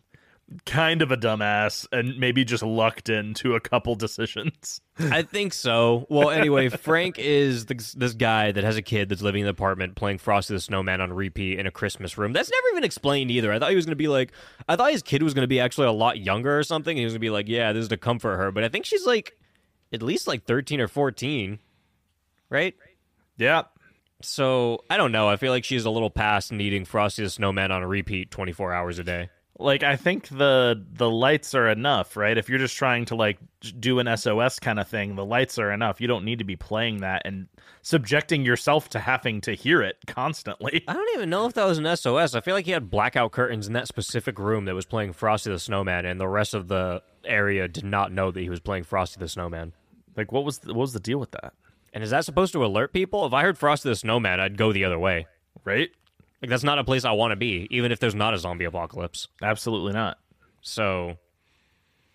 kind of a dumbass and maybe just lucked into a couple decisions. I think so. Well, anyway, Frank is this, this guy that has a kid that's living in the apartment playing Frosty the Snowman on repeat in a Christmas room. That's never even explained either. I thought he was going to be like, I thought his kid was going to be actually a lot younger or something. He was going to be like, yeah, this is to comfort her. But I think she's like at least like 13 or 14, right? Yeah. So I don't know. I feel like she's a little past needing Frosty the Snowman on a repeat 24 hours a day. Like I think the the lights are enough, right? If you're just trying to like do an SOS kind of thing, the lights are enough. You don't need to be playing that and subjecting yourself to having to hear it constantly. I don't even know if that was an SOS. I feel like he had blackout curtains in that specific room that was playing Frosty the Snowman, and the rest of the area did not know that he was playing Frosty the Snowman. Like what was the, what was the deal with that? And is that supposed to alert people? If I heard Frosty the Snowman, I'd go the other way. Right? Like that's not a place I want to be, even if there's not a zombie apocalypse. Absolutely not. So,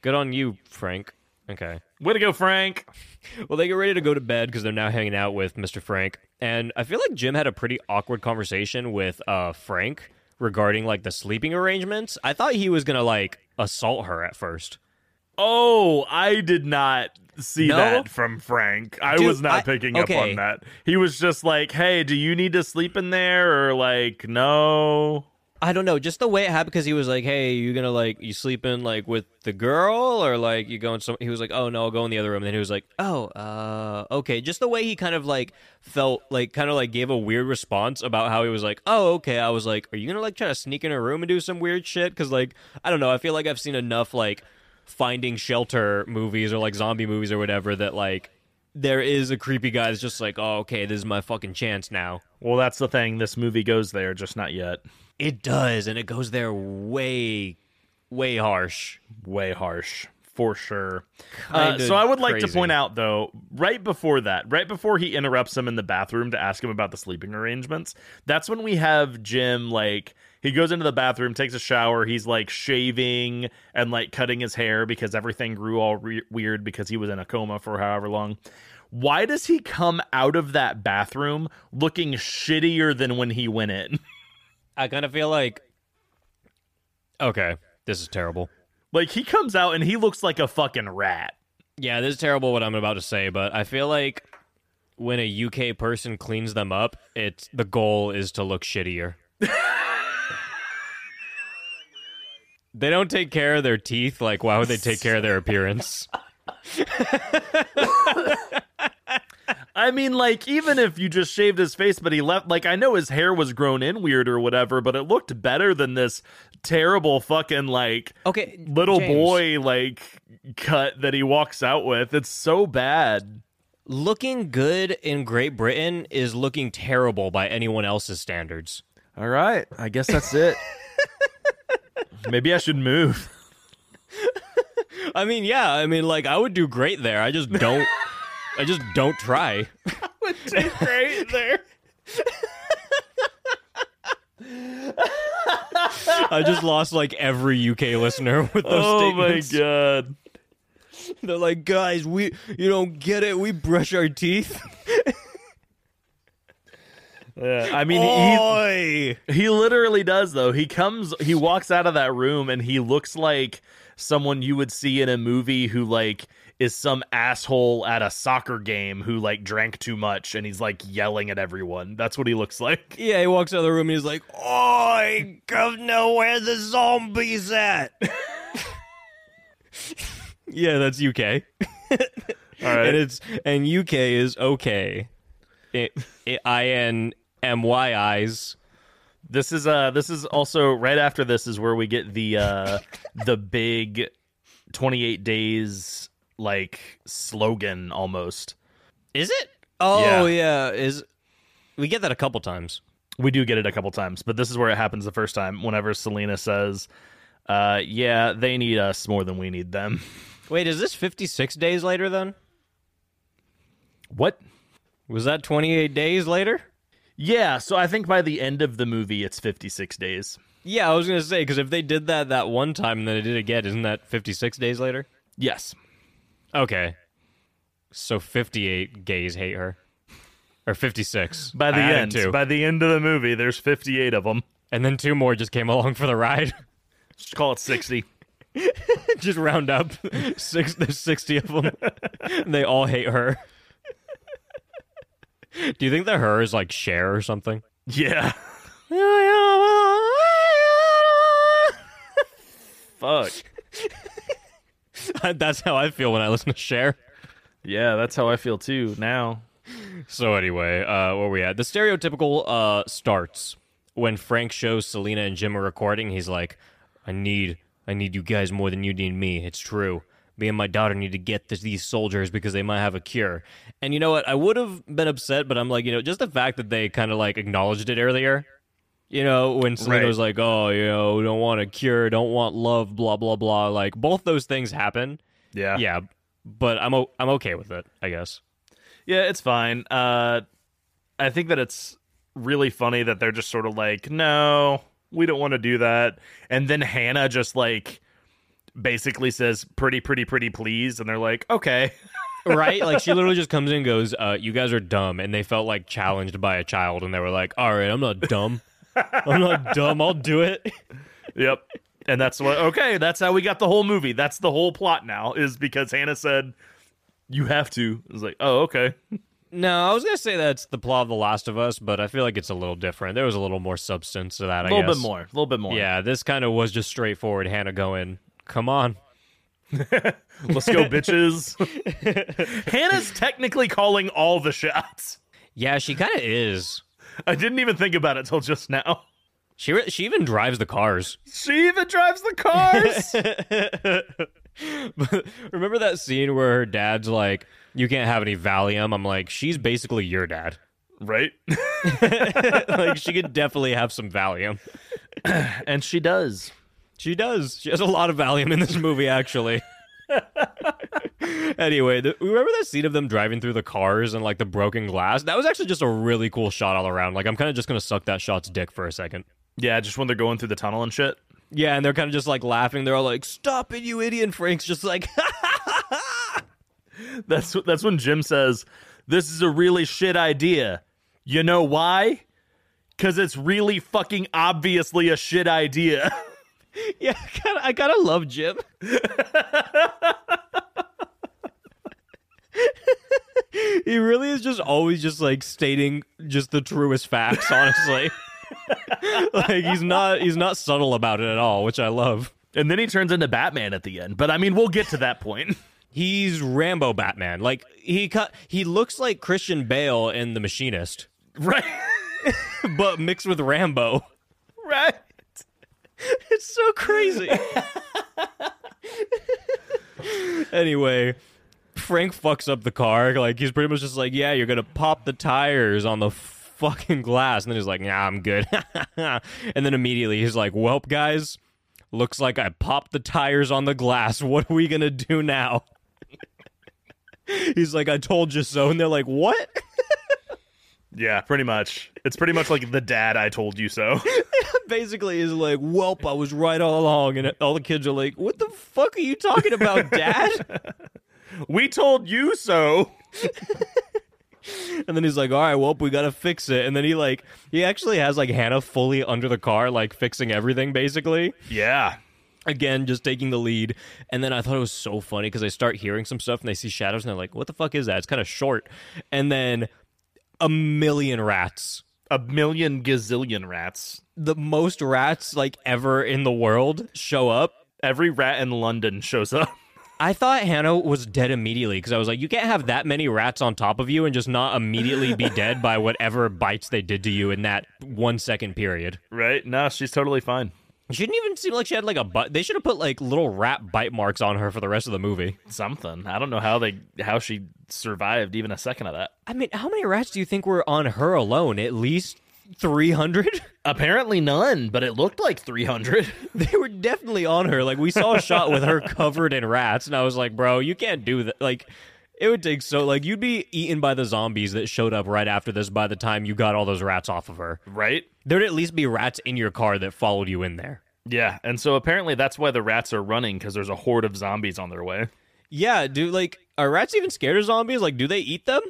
good on you, Frank. Okay. Way to go, Frank. Well, they get ready to go to bed because they're now hanging out with Mr. Frank, and I feel like Jim had a pretty awkward conversation with uh Frank regarding like the sleeping arrangements. I thought he was gonna like assault her at first. Oh, I did not see No? that from Frank. I Dude, was not I- picking up on that. He was just like, "Hey, do you need to sleep in there?" or like, "No." I don't know, just the way it happened because he was like, "Hey, you gonna like you sleeping like with the girl or like you going some?" He was like, "Oh no, I'll go in the other room." And then he was like, "Oh, uh, okay." Just the way he kind of like felt like kind of like gave a weird response about how he was like, "Oh, okay." I was like, "Are you gonna like try to sneak in a room and do some weird shit?" Because like I don't know, I feel like I've seen enough like finding shelter movies or like zombie movies or whatever that like there is a creepy guy that's just like, "Oh, okay, this is my fucking chance now." Well, that's the thing. This movie goes there, just not yet. It does, and it goes there way, way harsh. Way harsh, for sure. Uh, so I would like to point out, though, right before that, right before he interrupts him in the bathroom to ask him about the sleeping arrangements, that's when we have Jim like. He goes into the bathroom, takes a shower. He's like shaving and like cutting his hair because everything grew all re- weird because he was in a coma for however long. Why does he come out of that bathroom looking shittier than when he went in? I kind of feel like, okay, this is terrible. Like he comes out and he looks like a fucking rat. Yeah, this is terrible what I'm about to say, but I feel like when a UK person cleans them up, it's the goal is to look shittier. they don't take care of their teeth. Like, why would they take care of their appearance? I mean, like, even if you just shaved his face, but he left, like, I know his hair was grown in weird or whatever, but it looked better than this terrible fucking, like, Okay, little James, boy, like, cut that he walks out with. It's so bad. Looking good in Great Britain is looking terrible by anyone else's standards. All right. I guess that's it. Maybe I should move. I mean, yeah, I mean, like, I would do great there. I just don't. I just don't try. I would do Great there. I just lost like every UK listener with those Oh my god. They're like, guys, we you don't get it. We brush our teeth. Yeah. I mean, he, He literally does though. He comes he walks out of that room and he looks like someone you would see in a movie who like is some asshole at a soccer game who like drank too much and he's like yelling at everyone. That's what he looks like. Yeah, he walks out of the room and he's like, "Oi, governor, where the zombies at?" yeah, that's UK, All right. and it's and UK is okay. It, it, I N M Y I's. This is uh this is also right after this is where we get the uh the big 28 days like slogan almost. Is it? Oh Yeah. yeah. Is we get that a couple times. We do get it a couple times, but this is where it happens the first time whenever Selena says uh yeah, they need us more than we need them. Wait, is this 56 days later then? What? Was that 28 days later? Yeah, so I think by the end of the movie it's 56 days. Yeah, I was gonna say because if they did that that one time and then they did it again, isn't that 56 days later? Yes. Okay, so 58 gays hate her, or 56 By the I end, two. by the end of the movie there's 58 of them. and then two more just came along for the ride. Just call it 60. Just round up six. There's sixty of them. they all hate her. Do you think that her is like Cher or something? Yeah. Fuck. That's how I feel when I listen to Cher. Yeah, that's how I feel too now. So anyway, uh, where we at? The stereotypical uh, starts when Frank shows Selena and Jim are recording. He's like, "I need, I need you guys more than you need me. It's true. Me and my daughter need to get this, these soldiers because they might have a cure." And you know what? I would have been upset, but I'm like, you know, just the fact that they kind of like acknowledged it earlier. You know, when Selena Right. was like, "Oh, you know, don't want a cure, don't want love, blah blah blah," like both those things happen. Yeah. Yeah, but I'm o- I'm okay with it, I guess. Yeah, it's fine. Uh I think that it's really funny that they're just sort of like, "No, we don't want to do that." And then Hannah just like basically says, "Pretty pretty pretty please." And they're like, "Okay." right? Like she literally just comes in and goes, uh, "You guys are dumb," and they felt like challenged by a child, and they were like, "All right, I'm not dumb. I'm not dumb. I'll do it." Yep. And that's what okay, that's how we got the whole movie. That's the whole plot now, is because Hannah said you have to. It's like, oh, okay. No, I was gonna say that's the plot of The Last of Us, but I feel like it's a little different. There was a little more substance to that. A little bit more. A little bit more. Yeah, this kind of was just straightforward. Hannah going, "Come on." Let's go, bitches. Hannah's technically calling all the shots. Yeah, she kind of is. I didn't even think about it till just now. She re- she even drives the cars. She even drives the cars. Remember that scene where her dad's like, "You can't have any Valium." I'm like, "She's basically your dad." right? like she could definitely have some Valium. and she does. She does. She has a lot of Valium in this movie, actually. anyway, the, remember that scene of them driving through the cars and like the broken glass? That was actually just a really cool shot all around. Like I'm kind of just gonna suck that shot's dick for a second. Yeah, just when they're going through the tunnel and shit. Yeah, and they're kind of just like laughing. They're all like, "Stop it, you idiot!" And Frank's just like, That's that's when Jim says, "This is a really shit idea." You know why? Cuz it's really fucking obviously a shit idea. "Yeah, I kinda, I kind of love Jim." he really is just always just like stating just the truest facts. Honestly, like he's not he's not subtle about it at all, which I love. and then he turns into Batman at the end. But I mean, we'll get to that point. He's Rambo Batman. Like he cut he looks like Christian Bale in The Machinist, right? but mixed with Rambo. right. It's so crazy. anyway, Frank fucks up the car. Like he's pretty much just like, "Yeah, you're gonna pop the tires on the fucking glass," and then he's like, "Nah, I'm good." and then immediately he's like, "Welp, guys, looks like I popped the tires on the glass. What are we gonna do now?" he's like, "I told you so," and they're like, "What?" Yeah, pretty much. It's pretty much like the dad I told you so. Basically, is like, "Welp, I was right all along," and all the kids are like, "What the fuck are you talking about, Dad?" we told you so. And then he's like, "All right, well, we gotta fix it." And then he like he actually has like Hannah fully under the car, like fixing everything, basically. Yeah. Again, just taking the lead. And then I thought it was so funny because they start hearing some stuff and they see shadows and they're like, "What the fuck is that?" It's kind of short. And then a million rats, A million gazillion rats. the most rats like ever in the world, show up. Every rat in London shows up. I thought Hannah was dead immediately because I was like, you can't have that many rats on top of you and just not immediately be dead by whatever bites they did to you in that one second period. Right? No, she's totally fine. She didn't even seem like she had like a butt. They should have put like little rat bite marks on her for the rest of the movie. Something. I don't know how they how she survived even a second of that. I mean, how many rats do you think were on her alone? At least 300? Apparently none, but it looked like 300. they were definitely on her. Like, we saw a shot with her covered in rats, and I was like, bro, you can't do that. Like, it would take so, like, you'd be eaten by the zombies that showed up right after this by the time you got all those rats off of her. right? There'd at least be rats in your car that followed you in there. Yeah, and so apparently that's why the rats are running because there's a horde of zombies on their way. Yeah, do like, are rats even scared of zombies? Like, do they eat them?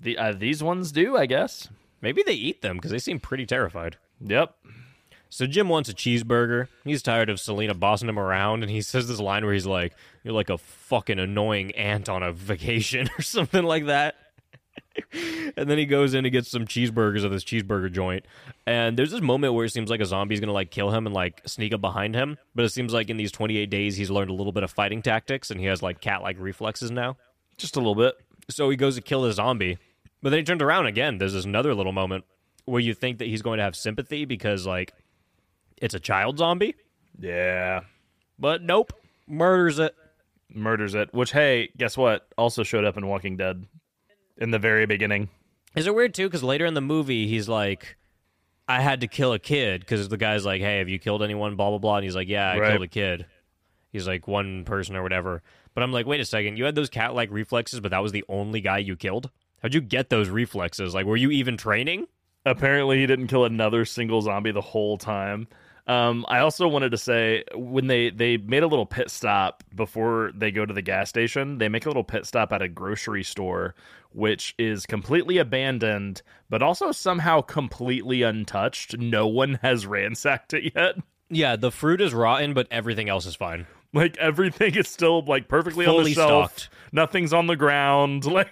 The uh, these ones do, I guess. Maybe they eat them because they seem pretty terrified. Yep. So Jim wants a cheeseburger. He's tired of Selena bossing him around, and he says this line where he's like, "You're like a fucking annoying aunt on a vacation" or something like that. and then he goes in and gets some cheeseburgers at this cheeseburger joint. And there's this moment where it seems like a zombie's gonna like kill him and like sneak up behind him. But it seems like in these 28 days he's learned a little bit of fighting tactics and he has like cat like reflexes now. Just a little bit. So he goes to kill the zombie. But then he turns around again. There's this another little moment where you think that he's going to have sympathy because like it's a child zombie. Yeah. But nope. Murders it. Murders it. Which, hey, guess what? Also showed up in Walking Dead in the very beginning. Is it weird too? Because later in the movie, he's like, "I had to kill a kid," because the guy's like, "Hey, have you killed anyone?" Blah blah blah, and he's like, "Yeah, I Right. killed a kid." He's like one person or whatever. But I'm like, wait a second, you had those cat-like reflexes, but that was the only guy you killed. How'd you get those reflexes? Like, were you even training? Apparently, he didn't kill another single zombie the whole time. Um, I also wanted to say when they they made a little pit stop before they go to the gas station, they make a little pit stop at a grocery store, which is completely abandoned, but also somehow completely untouched. No one has ransacked it yet. Yeah, the fruit is rotten, but everything else is fine. Like everything is still like perfectly on Fully the shelf. stocked. Nothing's on the ground. Like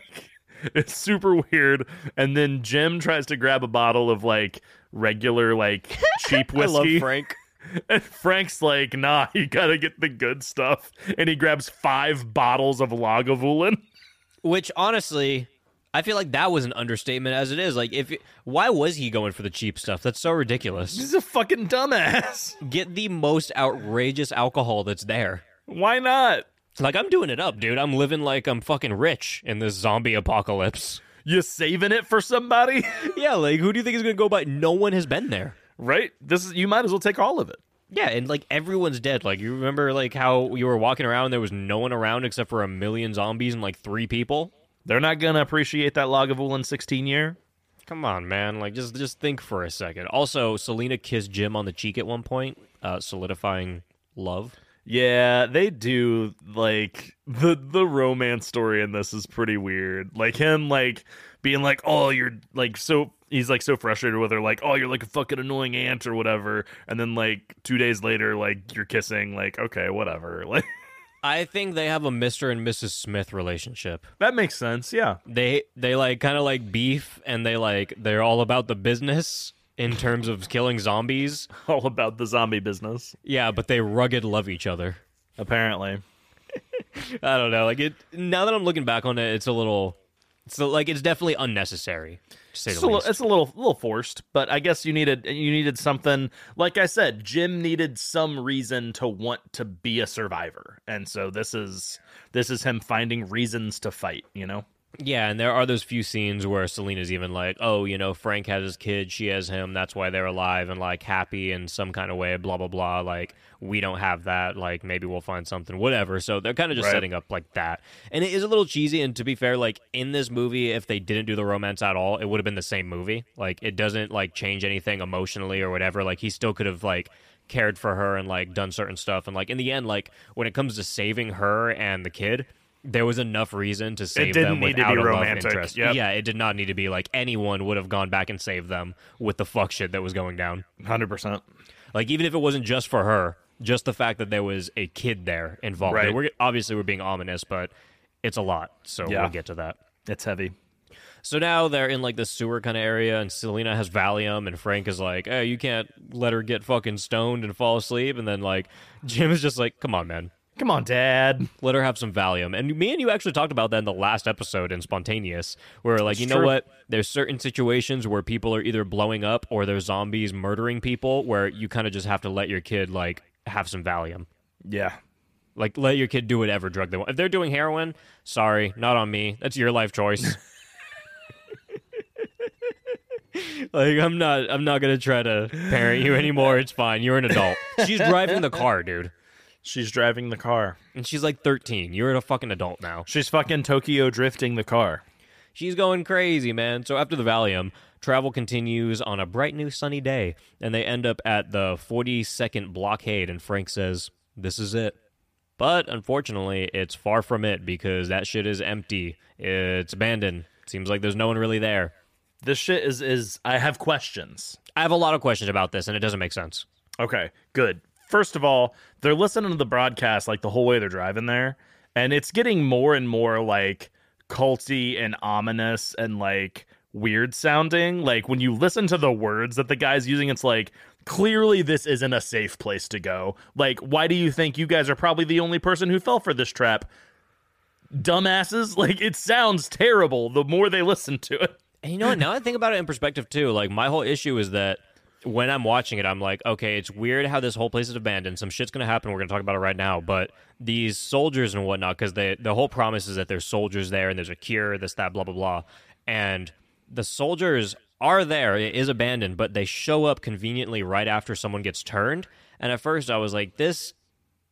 it's super weird. And then Jim tries to grab a bottle of like regular like cheap I love whiskey. Frank. And Frank's like, nah, you gotta get the good stuff. And he grabs five bottles of Lagavulin. Which honestly, I feel like that was an understatement as it is. Like, if why was he going for the cheap stuff? That's so ridiculous. He's a fucking dumbass. Get the most outrageous alcohol that's there. Why not? Like, I'm doing it up, dude. I'm living like I'm fucking rich in this zombie apocalypse. You saving it for somebody? Yeah, like who do you think is gonna go by? No one has been there. right? This is you might as well take all of it. Yeah, and like everyone's dead. Like you remember like how you were walking around and there was no one around except for a million zombies and like three people? They're not gonna appreciate that log of Lagavulin 16 year. Come on, man. Like just just think for a second. Also, Selena kissed Jim on the cheek at one point, uh, solidifying love. Yeah, they do like the the romance story in this is pretty weird. Like him like being like, "Oh, you're like so he's like so frustrated with her like, "Oh, you're like a fucking annoying aunt or whatever." And then like 2 days later like you're kissing like, "Okay, whatever." Like I think they have a Mr. and Mrs. Smith relationship. that makes sense. Yeah. They they like kind of like beef and they like they're all about the business in terms of killing zombies. All about the zombie business, Yeah, but they rugged love each other. apparently. I don't know. Like it now that I'm looking back on it, it's a little it's a, like it's definitely unnecessary. To say It's a, little, it's a little little forced, but I guess you needed you needed something. Like I said, Jim needed some reason to want to be a survivor, and so this is this is him finding reasons to fight. You know, Yeah, and there are those few scenes where Selena's even like, "Oh, you know, Frank has his kid, she has him. That's why they're alive and like happy in some kind of way." Blah blah blah. Like we don't have that. Like maybe we'll find something. Whatever. So they're kind of just Right. setting up like that, and it is a little cheesy. And to be fair, like in this movie, if they didn't do the romance at all, it would have been the same movie. Like it doesn't like change anything emotionally or whatever. Like he still could have like cared for her and like done certain stuff. And like in the end, like when it comes to saving her and the kid. There was enough reason to save didn't them need to without be a love romantic. interest. Yep. Yeah, it did not need to be like anyone would have gone back and saved them with the fuck shit that was going down. hundred percent. Like even if it wasn't just for her, just the fact that there was a kid there involved. Right. We're obviously we're being ominous, but it's a lot. So Yeah. we'll get to that. It's heavy. So now they're in like the sewer kind of area, and Selena has Valium, and Frank is like, "Hey, you can't let her get fucking stoned and fall asleep." And then like Jim is just like, "Come on, man." Come on, Dad. let her have some Valium. And me and you actually talked about that in the last episode in Spontaneous, where like, you know true. what? There's certain situations where people are either blowing up or there's zombies murdering people where you kind of just have to let your kid like have some Valium. Yeah, Like let your kid do whatever drug they want. If they're doing heroin, sorry, not on me. That's your life choice. like I'm not I'm not going to try to parent you anymore. It's fine. You're an adult. She's driving the car, dude. She's driving the car. And she's like 13. You're a fucking adult now. She's fucking Tokyo drifting the car. She's going crazy, man. So after the Valium, travel continues on a bright new sunny day, and they end up at the 42nd blockade, and Frank says, This is it. But unfortunately, it's far from it because that shit is empty. It's abandoned. Seems like there's no one really there. This shit is is I have questions. I have a lot of questions about this, and it doesn't make sense. Okay, good. First of all, they're listening to the broadcast like the whole way they're driving there, and it's getting more and more like culty and ominous and like weird sounding. Like when you listen to the words that the guy's using, it's like clearly this isn't a safe place to go. Like, why do you think you guys are probably the only person who fell for this trap? Dumbasses. Like it sounds terrible the more they listen to it. And you know what? Now I think about it in perspective too. Like my whole issue is that when I'm watching it, I'm like, okay, it's weird how this whole place is abandoned. Some shit's gonna happen. We're gonna talk about it right now. But these soldiers and whatnot, because the the whole promise is that there's soldiers there and there's a cure, this, that, blah, blah, blah. And the soldiers are there. It is abandoned, but they show up conveniently right after someone gets turned. And at first, I was like, this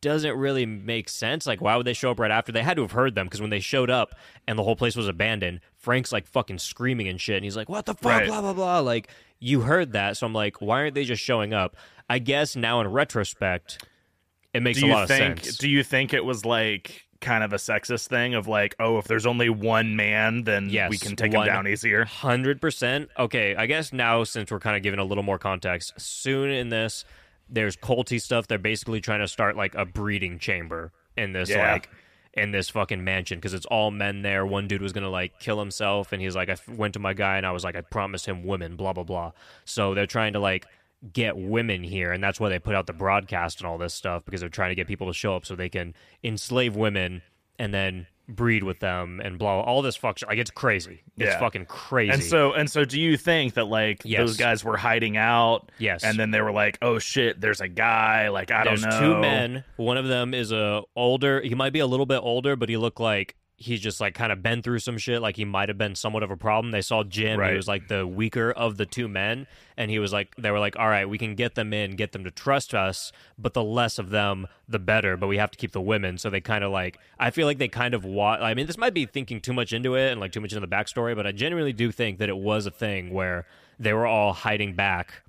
doesn't really make sense. Like, why would they show up right after? They had to have heard them because when they showed up and the whole place was abandoned, Frank's like fucking screaming and shit. And he's like, what the fuck? Right. Blah, blah, blah. Like, you heard that. So I'm like, why aren't they just showing up? I guess now in retrospect, it makes do a you lot think of sense. do you think it was like kind of a sexist thing of like oh if there's only one man then Yes, we can take one- him down easier Hundred percent. Okay, I guess now since we're kind of giving a little more context, soon in this, there's culty stuff. They're basically trying to start like a breeding chamber in this Yeah. like in this fucking mansion because it's all men there. One dude was gonna like kill himself, and he's like, I f- went to my guy and I was like, I promised him women, blah blah blah. So they're trying to like get women here, and that's why they put out the broadcast and all this stuff because they're trying to get people to show up so they can enslave women and then breed with them and blah all this fuck shit. Like it's crazy. It's Yeah. fucking crazy. and so and so do you think that like Yes. those guys were hiding out Yes. and then they were like oh shit there's a guy like i There's don't know two men. One of them is a older. He might be a little bit older, but he looked like he's just like kind of been through some shit. Like he might have been somewhat of a problem. They saw Jim. Right. He was like the weaker of the two men, and he was like, they were like, all right, we can get them in, get them to trust us, but the less of them, the better. But we have to keep the women. So they kind of like, I feel like they kind of wa I mean, this might be thinking too much into it and like too much into the backstory, but I genuinely do think that it was a thing where they were all hiding back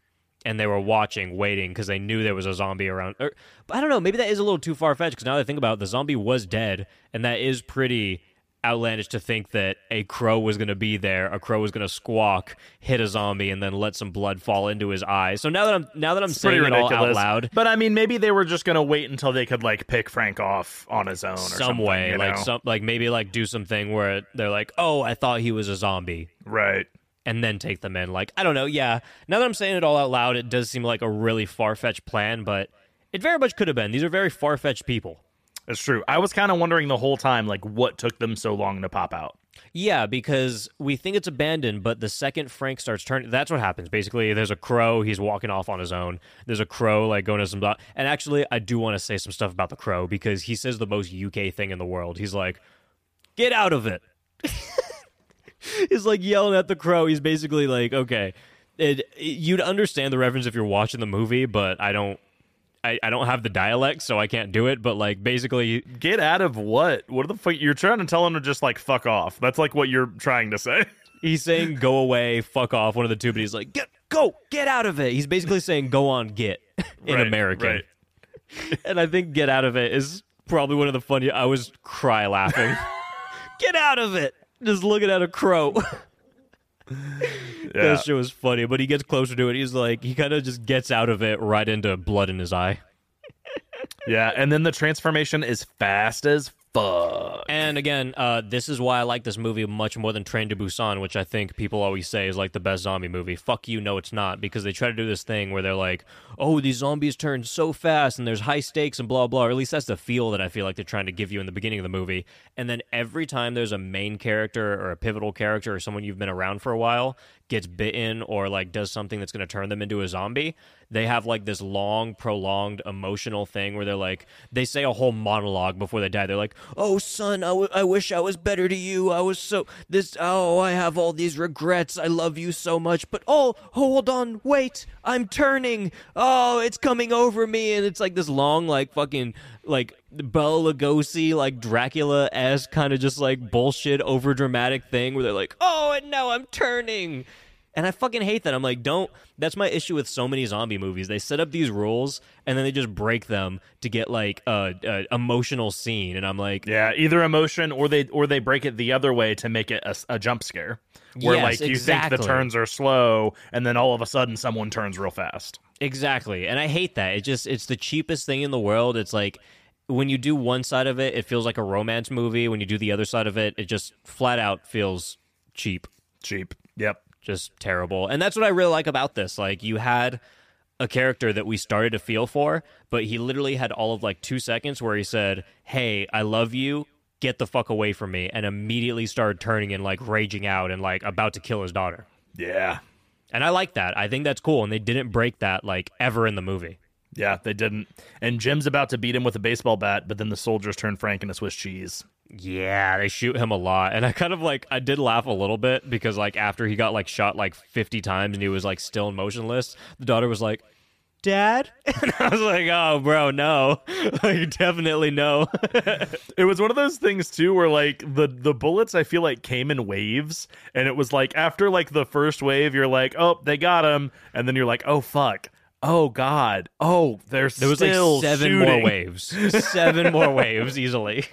and they were watching, waiting because they knew there was a zombie around. Or, but I don't know. Maybe that is a little too far fetched because now that I think about it, the zombie was dead, and that is pretty outlandish to think that a crow was going to be there. A crow was going to squawk, hit a zombie, and then let some blood fall into his eye. So now that I'm now that I'm It's saying it all out loud, but i mean maybe they were just gonna wait until they could like pick frank off on his own or some something, way, like know? some like maybe like do something where they're like, oh, I thought he was a zombie. right and then take them in. Like, I don't know. Yeah. Now that I'm saying it all out loud, it does seem like a really far fetched plan, but it very much could have been. These are very far fetched people. it's true i was kind of wondering the whole time like what took them so long to pop out Yeah, because we think it's abandoned, but the second Frank starts turning, that's what happens. Basically, there's a crow. He's walking off on his own. There's a crow like going to some. And actually, I do want to say some stuff about the crow because he says the most UK thing in the world. He's like, "Get out of it." He's like yelling at the crow. He's basically like, "Okay." It, you'd understand the reference if you're watching the movie, but I don't. I, I don't have the dialect, so I can't do it. But like, basically, get out of what what the fuck you're trying to tell him to just like fuck off that's like what you're trying to say He's saying go away, fuck off, one of the two, but he's like, get go, get out of it. He's basically saying go on, get in Right, American. right. And I think get out of it is probably one of the funniest. I was cry laughing. get out of it. Just looking at a crow. yeah That shit was funny, but he gets closer to it. He's like, he kind of just gets out of it right into blood in his eye. yeah and then the transformation is fast as fuck And again, uh, this is why I like this movie much more than Train to Busan, which I think people always say is like the best zombie movie. Fuck you, no, it's not, because they try to do this thing where they're like, oh, these zombies turn so fast and there's high stakes and blah, blah. Or at least that's the feel that I feel like they're trying to give you in the beginning of the movie. And then every time there's a main character or a pivotal character or someone you've been around for a while gets bitten or like does something that's going to turn them into a zombie, they have like this long, prolonged emotional thing where they're like, they say a whole monologue before they die. They're like, oh, son, I, w- I wish I was better to you. I was so, this, oh, I have all these regrets. I love you so much. But oh, hold on, wait, I'm turning. Oh, it's coming over me. And it's like this long, like fucking, like Bela Lugosi, like Dracula esque kind of just like bullshit, over dramatic thing where they're like, oh, and now I'm turning. And I fucking hate that. I'm like, don't. That's my issue with so many zombie movies. They set up these rules and then they just break them to get like a, a emotional scene. And I'm like, Yeah, either emotion or they or they break it the other way to make it a, a jump scare, where Yes, like you think the turns are slow, and then all of a sudden someone turns real fast. Exactly. And I hate that. It just it's the cheapest thing in the world. It's like when you do one side of it, it feels like a romance movie. When you do the other side of it, it just flat out feels cheap. Cheap. Yep. Just terrible. And that's what I really like about this. Like you had a character that we started to feel for, but he literally had all of like 2 seconds where he said, "Hey, I love you. Get the fuck away from me." And immediately started turning and like raging out and like about to kill his daughter. Yeah. And I like that. I think that's cool and they didn't break that like ever in the movie. Yeah, they didn't. And Jim's about to beat him with a baseball bat, but then the soldiers turn Frank into Swiss cheese. Yeah, they shoot him a lot. And I kind of like I did laugh a little bit because like after he got like shot like 50 times and he was like still motionless, the daughter was like, "Dad?" And I was like, "Oh, bro, no. like definitely no." It was one of those things too where like the the bullets I feel like came in waves and it was like after like the first wave you're like, "Oh, they got him." And then you're like, "Oh fuck. Oh god. Oh, there's There was still like seven shooting. more waves. seven more waves easily.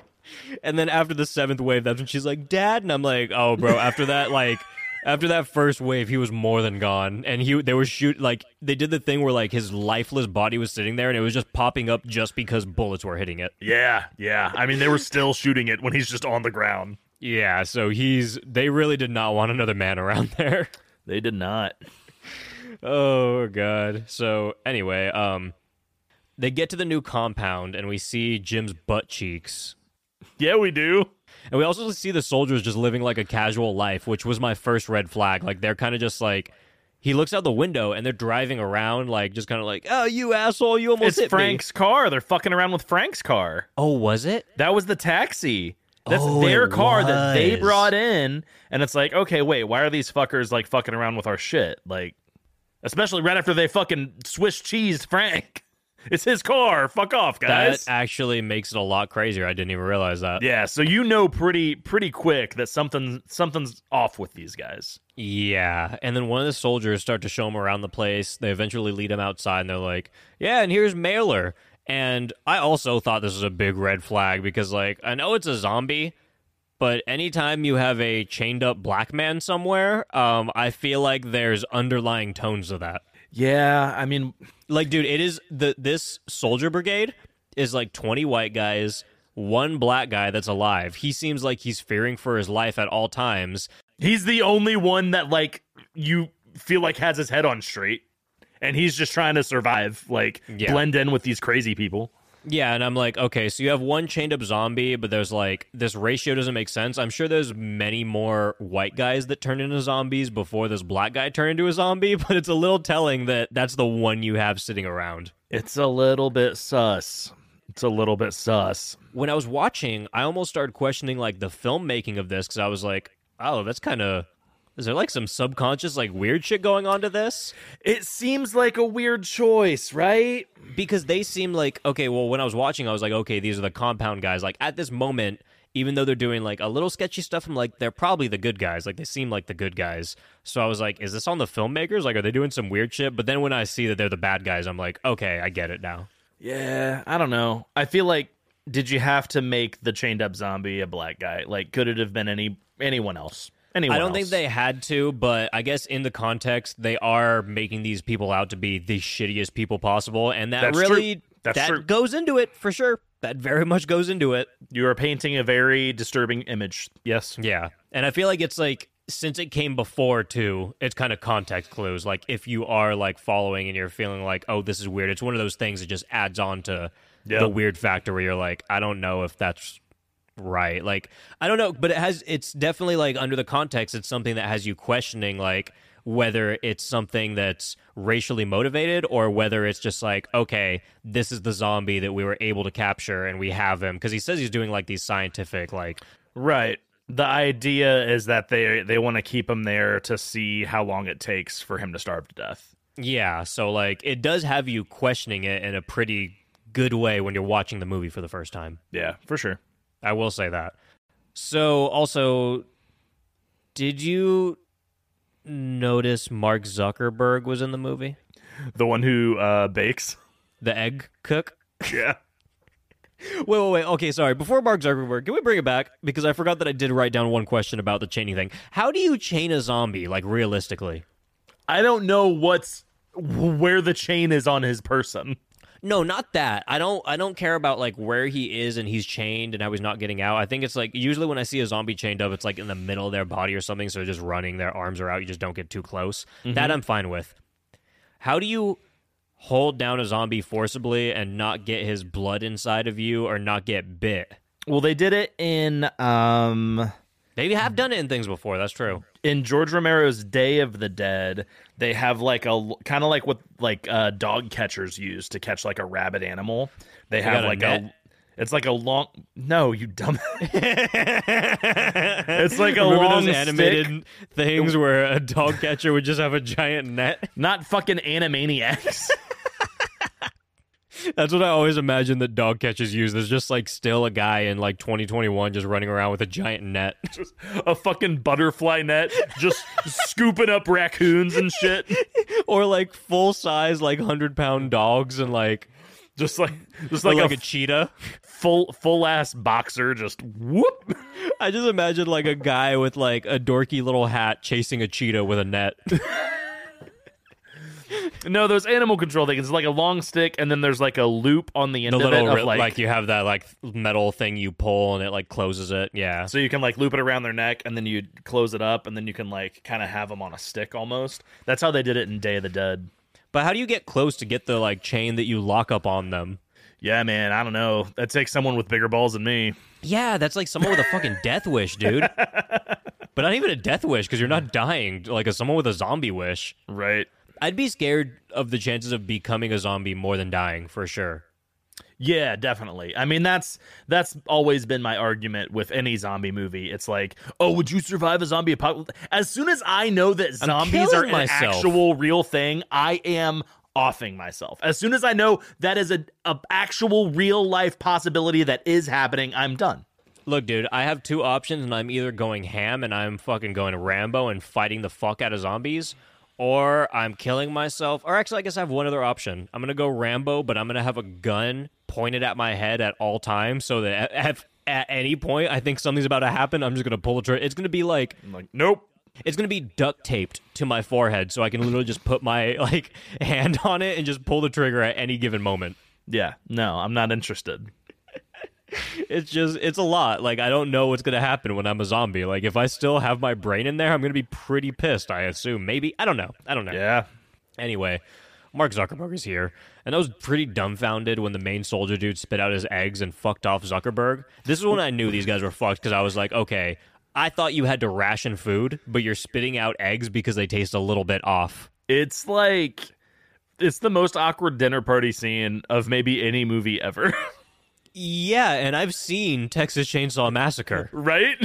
And then after the seventh wave, that's when she's like, "Dad," and I'm like, "Oh, bro." After that, like, after that first wave, he was more than gone, and he they were shoot like they did the thing where like his lifeless body was sitting there, and it was just popping up just because bullets were hitting it. Yeah, yeah. I mean, they were still shooting it when he's just on the ground. Yeah, so he's they really did not want another man around there. They did not. Oh god. So anyway, um they get to the new compound and we see Jim's butt cheeks. Yeah, we do. And we also see the soldiers just living like a casual life, which was my first red flag. Like they're kind of just like he looks out the window and they're driving around like just kind of like, "Oh, you asshole, you almost It's hit Frank's car. They're fucking around with Frank's car. Oh, was it? That was the taxi. That's Oh, their car that they brought in, and it's like, okay, wait, why are these fuckers like fucking around with our shit? Like, especially right after they fucking Swiss cheese Frank. It's his car. Fuck off, guys. That actually makes it a lot crazier. I didn't even realize that. yeah, so you know pretty pretty quick that something something's off with these guys. Yeah, and then one of the soldiers start to show him around the place. They eventually lead him outside, and they're like, "Yeah, and here's Mailer." And I also thought this was a big red flag because, like, I know it's a zombie, but anytime you have a chained up black man somewhere, um, I feel like there's underlying tones to that. Yeah, I mean, Like, dude, it is the this soldier brigade is like twenty white guys, one black guy that's alive. He seems like he's fearing for his life at all times. he's the only one that like you feel like has his head on straight, and he's just trying to survive, like Yeah. blend in with these crazy people. Yeah, and I'm like, okay, so you have one chained up zombie, but there's like this ratio doesn't make sense. I'm sure there's many more white guys that turn into zombies before this black guy turned into a zombie, but it's a little telling that that's the one you have sitting around. It's a little bit sus. It's a little bit sus. When I was watching, I almost started questioning like the filmmaking of this because I was like, oh, that's kind of is there like some subconscious like weird shit going on to this? It seems like a weird choice, right? because they seem like okay well when i was watching i was like okay these are the compound guys like at this moment even though they're doing like a little sketchy stuff i'm like they're probably the good guys like they seem like the good guys so i was like is this on the filmmakers like are they doing some weird shit but then when i see that they're the bad guys i'm like okay i get it now Yeah, I don't know. I feel like did you have to make the chained up zombie a black guy? Like could it have been any anyone else? Anyone I don't else? think they had to, but I guess in the context, they are making these people out to be the shittiest people possible, and that That's really true. That's that true. goes into it for sure. That very much goes into it. you are painting a very disturbing image. Yes. Yeah. And I feel like it's like since it came before too, it's kind of context clues. Like if you are like following and you're feeling like, oh, this is weird, it's one of those things that just adds on to Yeah. the weird factor where you're like, I don't know if that's right. Like I don't know, but it has it's definitely like under the context, it's something that has you questioning like whether it's something that's racially motivated or whether it's just like okay this is the zombie that we were able to capture and we have him because he says he's doing like these scientific like Right. The idea is that they they want to keep him there to see how long it takes for him to starve to death. Yeah, so like it does have you questioning it in a pretty good way when you're watching the movie for the first time. Yeah, for sure. I will say that. So also did you notice Mark Zuckerberg was in the movie? The one who uh, bakes. The egg cook? Yeah. Wait, wait, wait. Okay, sorry. Before Mark Zuckerberg, can we bring it back? Because I forgot that I did write down one question about the chaining thing. How do you chain a zombie, like realistically? I don't know what's where the chain is on his person. No, not that. I don't. I don't care about like where he is and he's chained and how he's not getting out. I think it's like usually when I see a zombie chained up, it's like in the middle of their body or something. So they're just running, their arms are out. You just don't get too close. That I'm fine with. How do you hold down a zombie forcibly and not get his blood inside of you or not get bit? Well, they did it in um They have done it in things before. That's true. in George Romero's Day of the Dead. They have like a kind of like what like uh, dog catchers use to catch like a rabid animal. They have got a like a it's like a long no you dumb it's like a Remember long those animated stick? things where a dog catcher would just have a giant net? not fucking animaniacs That's what I always imagine that dog catchers use. There's just like still a guy in like 2021 just running around with a giant net. just a fucking butterfly net just scooping up raccoons and shit or like full size like 100 pound dogs and like just like just like, like a, a cheetah. full full ass boxer just whoop I just imagine like a guy with like a dorky little hat chasing a cheetah with a net. no those animal control things it's like a long stick and then there's like a loop on the end the of little it of like, like, you have that like metal thing you pull and it like closes it. Yeah. so you can like loop it around their neck and then you close it up and then you can like kind of have them on a stick almost that's how they did it in day of the dead But how do you get close to get the like chain that you lock up on them? yeah man i don't know that takes someone with bigger balls than me Yeah, that's like someone with a fucking death wish, dude. But not even a death wish because you're not dying. Like a, someone with a zombie wish. right I'd be scared of the chances of becoming a zombie more than dying for sure. Yeah, definitely. I mean, that's that's always been my argument with any zombie movie. It's like, oh, would you survive a zombie apocalypse? As soon as I know that zombies are an actual real thing, I am offing myself. As soon as I know that is a, a actual real life possibility that is happening, I'm done. Look, dude, I have two options, and I'm either going ham and I'm fucking going Rambo and fighting the fuck out of zombies, or I'm killing myself. Or actually, I guess I have one other option. I'm gonna go Rambo, but I'm gonna have a gun pointed at my head at all times, so that at, at, any point I think something's about to happen, I'm just gonna pull the trigger. It's gonna be like I'm like, nope. it's gonna be duct taped to my forehead, so I can literally just put my like hand on it and just pull the trigger at any given moment. Yeah, no, I'm not interested. It's just it's a lot. Like I don't know what's gonna happen when I'm a zombie. Like if I still have my brain in there, I'm gonna be pretty pissed. I assume. Maybe I don't know. I don't know. Yeah. Anyway, Mark Zuckerberg is here, and I was pretty dumbfounded when the main soldier dude spit out his eggs and fucked off Zuckerberg. This is when I knew these guys were fucked because I was like, okay, I thought you had to ration food, but you're spitting out eggs because they taste a little bit off. It's like it's the most awkward dinner party scene of maybe any movie ever. Yeah, and I've seen Texas Chainsaw Massacre, right?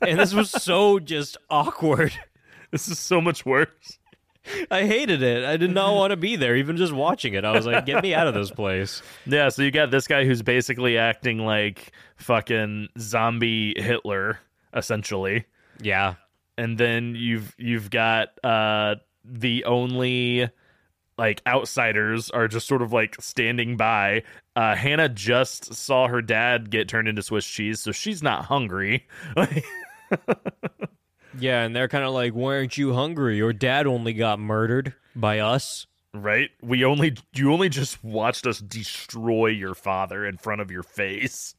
and this was so just awkward. This is so much worse. I hated it. I did not want to be there, even just watching it. I was like, get me out of this place. Yeah, so you got this guy who's basically acting like fucking zombie Hitler, essentially. Yeah. And then you've you've got uh the only like outsiders are just sort of like standing by. Uh Hannah just saw her dad get turned into Swiss cheese, so she's not hungry. Yeah, and they're kind of like, why aren't you hungry? Your dad only got murdered by us. right? We only you only just watched us destroy your father in front of your face.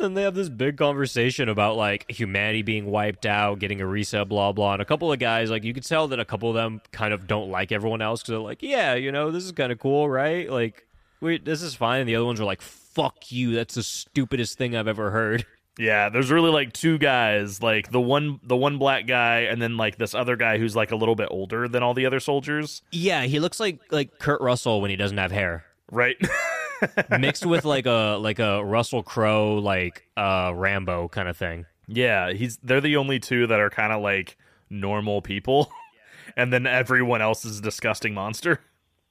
Then they have this big conversation about like humanity being wiped out, getting a reset, blah blah. And a couple of guys, like you could tell that a couple of them kind of don't like everyone else because they're like, yeah, you know, this is kind of cool, right? Like, wait, this is fine. And the other ones are like, fuck you, that's the stupidest thing I've ever heard. Yeah, there's really like two guys, like the one the one black guy and then like this other guy who's like a little bit older than all the other soldiers, Yeah, he looks like like Kurt Russell when he doesn't have hair. right? mixed with like a like a Russell Crowe like uh Rambo kind of thing. yeah, he's they're the only two that are kind of like normal people. And then everyone else is a disgusting monster.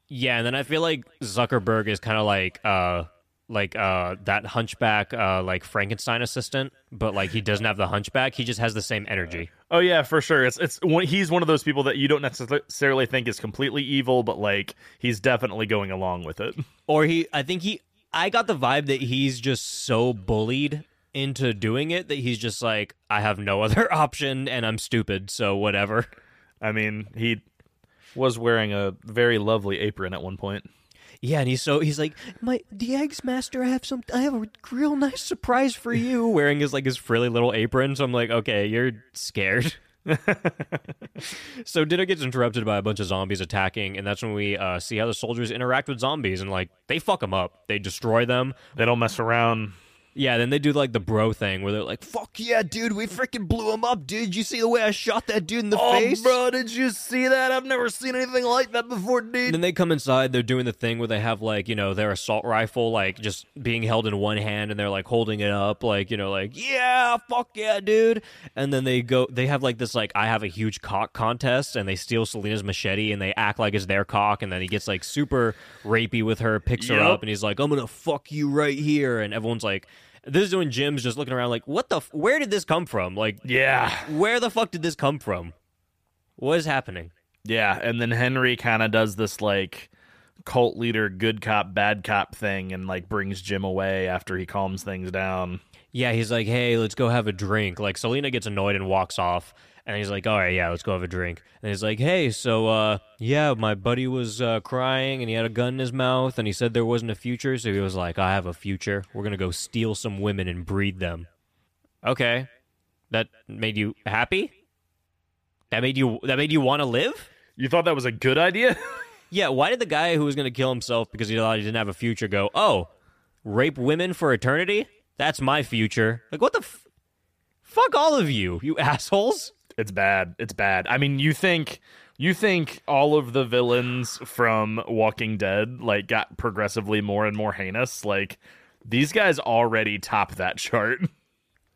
Yeah, and then I feel like Zuckerberg is kind of like uh like uh that hunchback uh like Frankenstein assistant, but like he doesn't have the hunchback. He just has the same energy. Oh yeah, for sure. It's it's one, he's one of those people that you don't necessarily think is completely evil, but like he's definitely going along with it. Or he I think he I got the vibe that he's just so bullied into doing it that he's just like I have no other option and I'm stupid, so whatever. I mean, he was wearing a very lovely apron at one point. Yeah, and he's so he's like, my the eggs master. I have some. I have a real nice surprise for you. Wearing his like his frilly little apron. So I'm like, okay, you're scared. so dinner gets interrupted by a bunch of zombies attacking, and that's when we uh, see how the soldiers interact with zombies, and like they fuck them up. They destroy them. They don't mess around. Yeah, then they do like the bro thing where they're like, "Fuck yeah, dude, we freaking blew him up, dude. You see the way I shot that dude in the oh, face?" bro, did you see that? I've never seen anything like that before, And dude. then they come inside. They're doing the thing where they have like you know their assault rifle like just being held in one hand, and they're like holding it up, like you know, like yeah, fuck yeah, dude. And then they go. They have like this like I have a huge cock contest, and they steal Selena's machete, and they act like it's their cock, and then he gets like super rapey with her, picks her up, and he's like, I'm gonna fuck you right here, and everyone's like. This is when Jim's just looking around like, what the? F- where did this come from? Like, Yeah, where the fuck did this come from? What is happening? yeah. And then Henry kind of does this like cult leader, good cop, bad cop thing, and like brings Jim away after he calms things down. Yeah, he's like, hey, let's go have a drink. Like, Selena gets annoyed and walks off. And he's like, all right, yeah, let's go have a drink. And he's like, hey, so, uh, yeah, my buddy was uh, crying and he had a gun in his mouth and he said there wasn't a future. So he was like, I have a future. We're going to go steal some women and breed them. Okay. That made you happy? That made you that made you want to live? You thought that was a good idea? Yeah, why did the guy who was going to kill himself because he thought he didn't have a future go, "Oh, rape women for eternity? That's my future." Like what the f- Fuck all of you, you assholes. It's bad. It's bad. I mean, you think you think all of the villains from Walking Dead like got progressively more and more heinous? Like these guys already top that chart.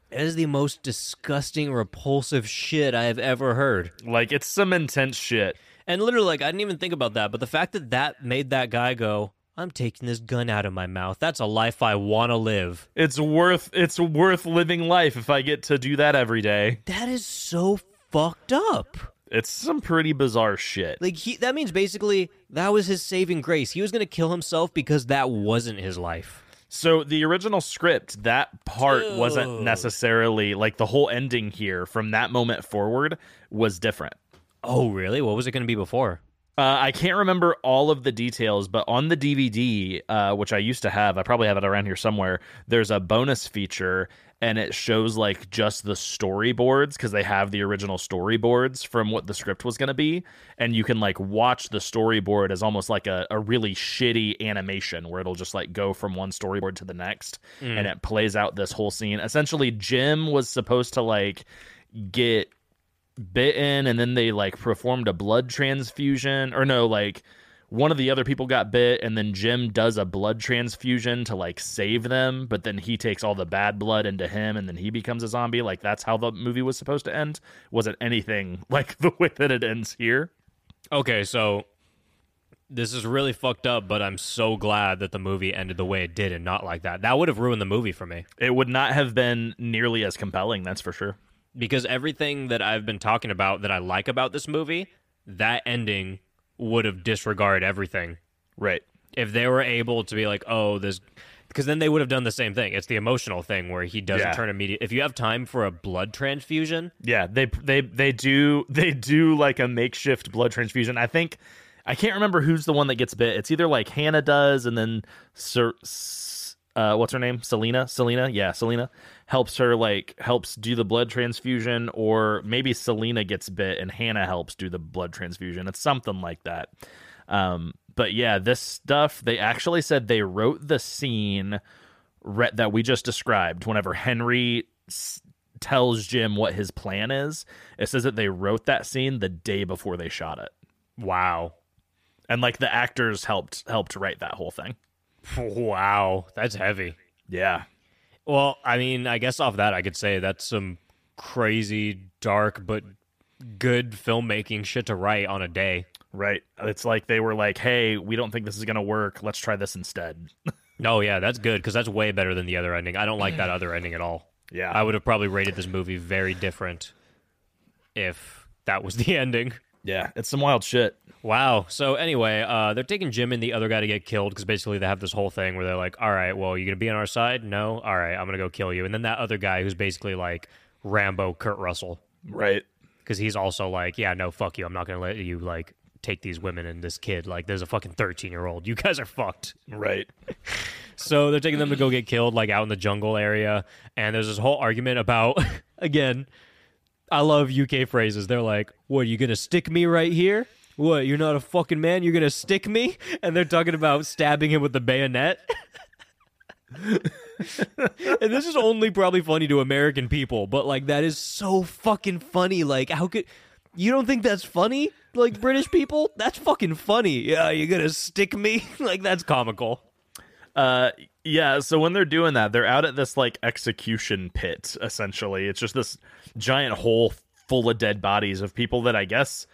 That is the most disgusting, repulsive shit I have ever heard. Like it's some intense shit. And literally, like, I didn't even think about that, but the fact that that made that guy go, I'm taking this gun out of my mouth. That's a life I want to live. It's worth it's worth living life if I get to do that every day. That is so fucked up. It's some pretty bizarre shit. Like, he, that means basically that was his saving grace. He was going to kill himself because that wasn't his life. So the original script, that part wasn't necessarily like the whole ending here from that moment forward was different. Oh, really? What was it going to be before? Uh, I can't remember all of the details, but on the DVD, uh, which I used to have, I probably have it around here somewhere. There's a bonus feature, and it shows like just the storyboards because they have the original storyboards from what the script was going to be, and you can like watch the storyboard as almost like a, a really shitty animation where it'll just like go from one storyboard to the next, and it plays out this whole scene. Essentially, Jim was supposed to like get bitten and then they like performed a blood transfusion or no like one of the other people got bit and then Jim does a blood transfusion to like save them but then he takes all the bad blood into him and then he becomes a zombie like that's how the movie was supposed to end wasn't anything like the way that it ends here Okay, so this is really fucked up, but I'm so glad that the movie ended the way it did and not like that. That would have ruined the movie for me. it would not have been nearly as compelling that's for sure Because everything that I've been talking about that I like about this movie, that ending would have disregarded everything. right If they were able to be like, oh, this. Because then they would have done the same thing. It's the emotional thing where he doesn't Yeah. turn immediate. If you have time for a blood transfusion, Yeah, they they they do they do like a makeshift blood transfusion. I think I can't remember who's the one that gets bit. It's either like Hannah does, and then Sir, S- uh, what's her name? Selena. Selena. Yeah, Selena helps her like helps do the blood transfusion, or maybe Selena gets bit and Hannah helps do the blood transfusion. It's something like that. Um, but yeah, this stuff they actually said they wrote the scene re- that we just described whenever Henry s- tells Jim what his plan is. It says that they wrote that scene the day before they shot it. wow. And like the actors helped helped write that whole thing. Wow. That's heavy. Yeah. Well, I mean, I guess off that, I could say that's some crazy, dark, but good filmmaking shit to write on a day. Right. It's like they were like, "Hey, we don't think this is going to work. Let's try this instead." Oh yeah, that's good because that's way better than the other ending. I don't like that other ending at all. Yeah. I would have probably rated this movie very different if that was the ending. Yeah, it's some wild shit. Wow. So anyway, uh, they're taking Jim and the other guy to get killed because basically they have this whole thing where they're like, "All right, well, you're gonna be on our side? No. All right, I'm gonna go kill you." And then that other guy who's basically like Rambo, Kurt Russell, Right. because he's also like, "Yeah, no, fuck you. I'm not gonna let you like take these women and this kid. Like, there's a fucking 13 year old. You guys are fucked." Right. So they're taking them to go get killed, like out in the jungle area. And there's this whole argument about, again, I love UK phrases. They're like, "What? Are you gonna stick me right here? What? You're not a fucking man. You're gonna stick me?" And they're talking about stabbing him with the bayonet. and this is only probably funny to American people, but like that is so fucking funny. Like, how could you don't think that's funny? Like British people, that's fucking funny. Yeah, you're gonna stick me? like that's comical. Uh, yeah. So when they're doing that, they're out at this like execution pit. Essentially, it's just this giant hole full of dead bodies of people that I guess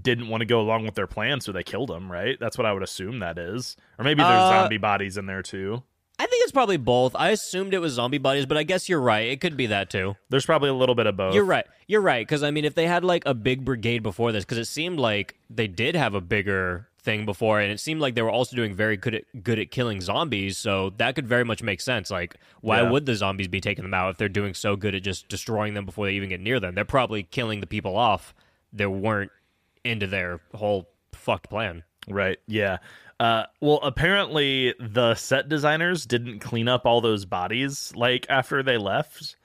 didn't want to go along with their plan, so they killed them. Right? That's what I would assume that is. Or maybe there's Uh, zombie bodies in there too. I think it's probably both. I assumed it was zombie bodies, but I guess you're right. It could be that too. There's probably a little bit of both. You're right. You're right. Because, I mean, if they had like a big brigade before this, because it seemed like they did have a bigger thing before, and it seemed like they were also doing very good at, good at killing zombies. So that could very much make sense. Like, why Yeah. would the zombies be taking them out if they're doing so good at just destroying them before they even get near them? They're probably killing the people off that weren't into their whole fucked plan. Right. Yeah. Uh, well, apparently the set designers didn't clean up all those bodies like after they left,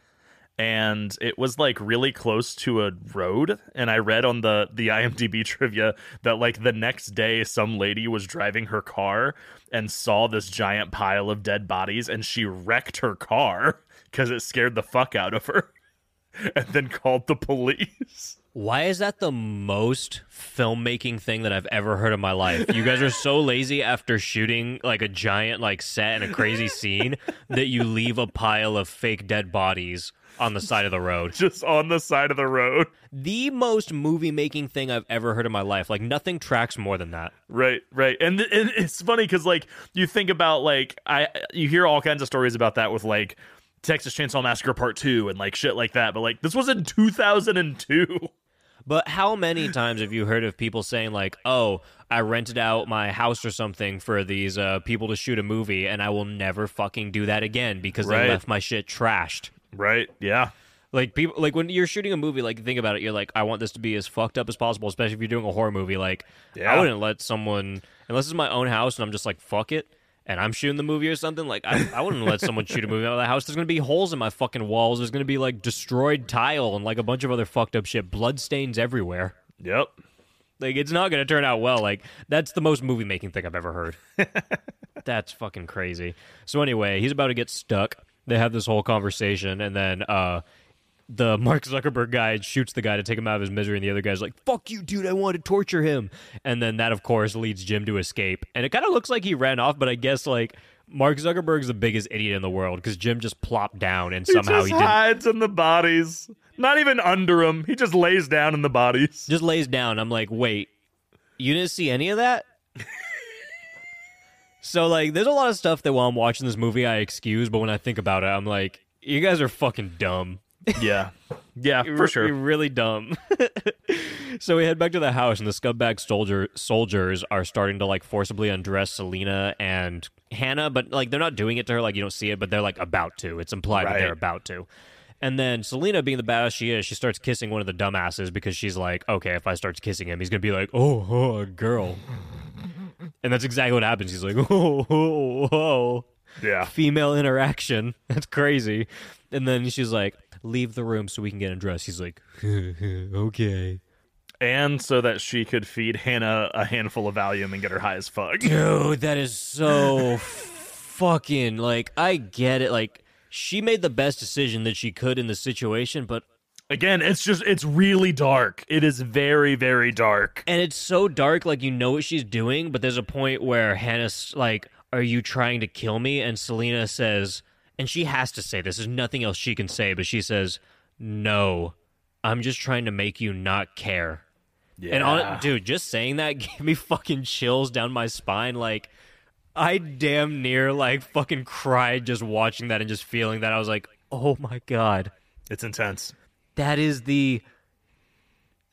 and it was like really close to a road. And I read on the the IMDb trivia that like the next day, some lady was driving her car and saw this giant pile of dead bodies, and she wrecked her car because it scared the fuck out of her, and then called the police. Why is that the most filmmaking thing that I've ever heard in my life? You guys are so lazy after shooting like a giant like set and a crazy scene that you leave a pile of fake dead bodies on the side of the road. Just on the side of the road. The most movie making thing I've ever heard in my life. Like nothing tracks more than that. Right, right, and, th- and it's funny because like you think about like I you hear all kinds of stories about that with like Texas Chainsaw Massacre Part Two and like shit like that, but like this was in two thousand and two. But how many times have you heard of people saying like, "Oh, I rented out my house or something for these uh, people to shoot a movie, and I will never fucking do that again because Right. they left my shit trashed." Right, yeah, Like people, like when you're shooting a movie, like think about it. You're like, I want this to be as fucked up as possible, especially if you're doing a horror movie. Like, Yeah. I wouldn't let someone unless it's my own house and I'm just like, fuck it, and I'm shooting the movie or something. Like, I, I wouldn't let someone shoot a movie out of the house. There's gonna be holes in my fucking walls. There's gonna be like destroyed tile and like a bunch of other fucked up shit. Blood stains everywhere. yep. Like, it's not gonna turn out well. Like, that's the most movie making thing I've ever heard. That's fucking crazy. So anyway, he's about to get stuck. They have this whole conversation, and then uh, the Mark Zuckerberg guy shoots the guy to take him out of his misery, and the other guy's like, "Fuck you, dude! I want to torture him." And then that, of course, leads Jim to escape. And it kind of looks like he ran off, but I guess like Mark Zuckerberg's the biggest idiot in the world because Jim just plopped down, and somehow he he just didn't. hides in the bodies, not even under him. He just lays down in the bodies. Just lays down. I'm like, wait, you didn't see any of that? so like, there's a lot of stuff that while I'm watching this movie I excuse, but when I think about it, I'm like, you guys are fucking dumb. yeah, yeah, for re- sure. You're really dumb. so we head back to the house, and the scumbag soldier soldiers are starting to like forcibly undress Selena and Hannah, but like they're not doing it to her. Like you don't see it, but they're like about to. It's implied that they're about to. And then Selena, being the badass she is, she starts kissing one of the dumbasses because she's like, okay, if I start kissing him, he's gonna be like, oh, oh girl. And that's exactly what happens. He's like, whoa, oh, oh Yeah, female interaction. That's crazy. And then she's like, leave the room so we can get undressed. He's like, okay. and so that she could feed Hannah a handful of Valium and get her high as fuck. Dude, that is so fucking like I get it. Like she made the best decision that she could in the situation, but Again, it's just it's really dark. It is very very dark. and it's so dark, like you know what she's doing, but there's a point where Hannah's like, Are you trying to kill me? And Selena says and she has to say this, there's nothing else she can say, but she says, No. I'm just trying to make you not care. Yeah, And on, dude, just saying that gave me fucking chills down my spine. Like, I damn near like fucking cried just watching that and just feeling that. I was like, oh my god, It's intense. That is the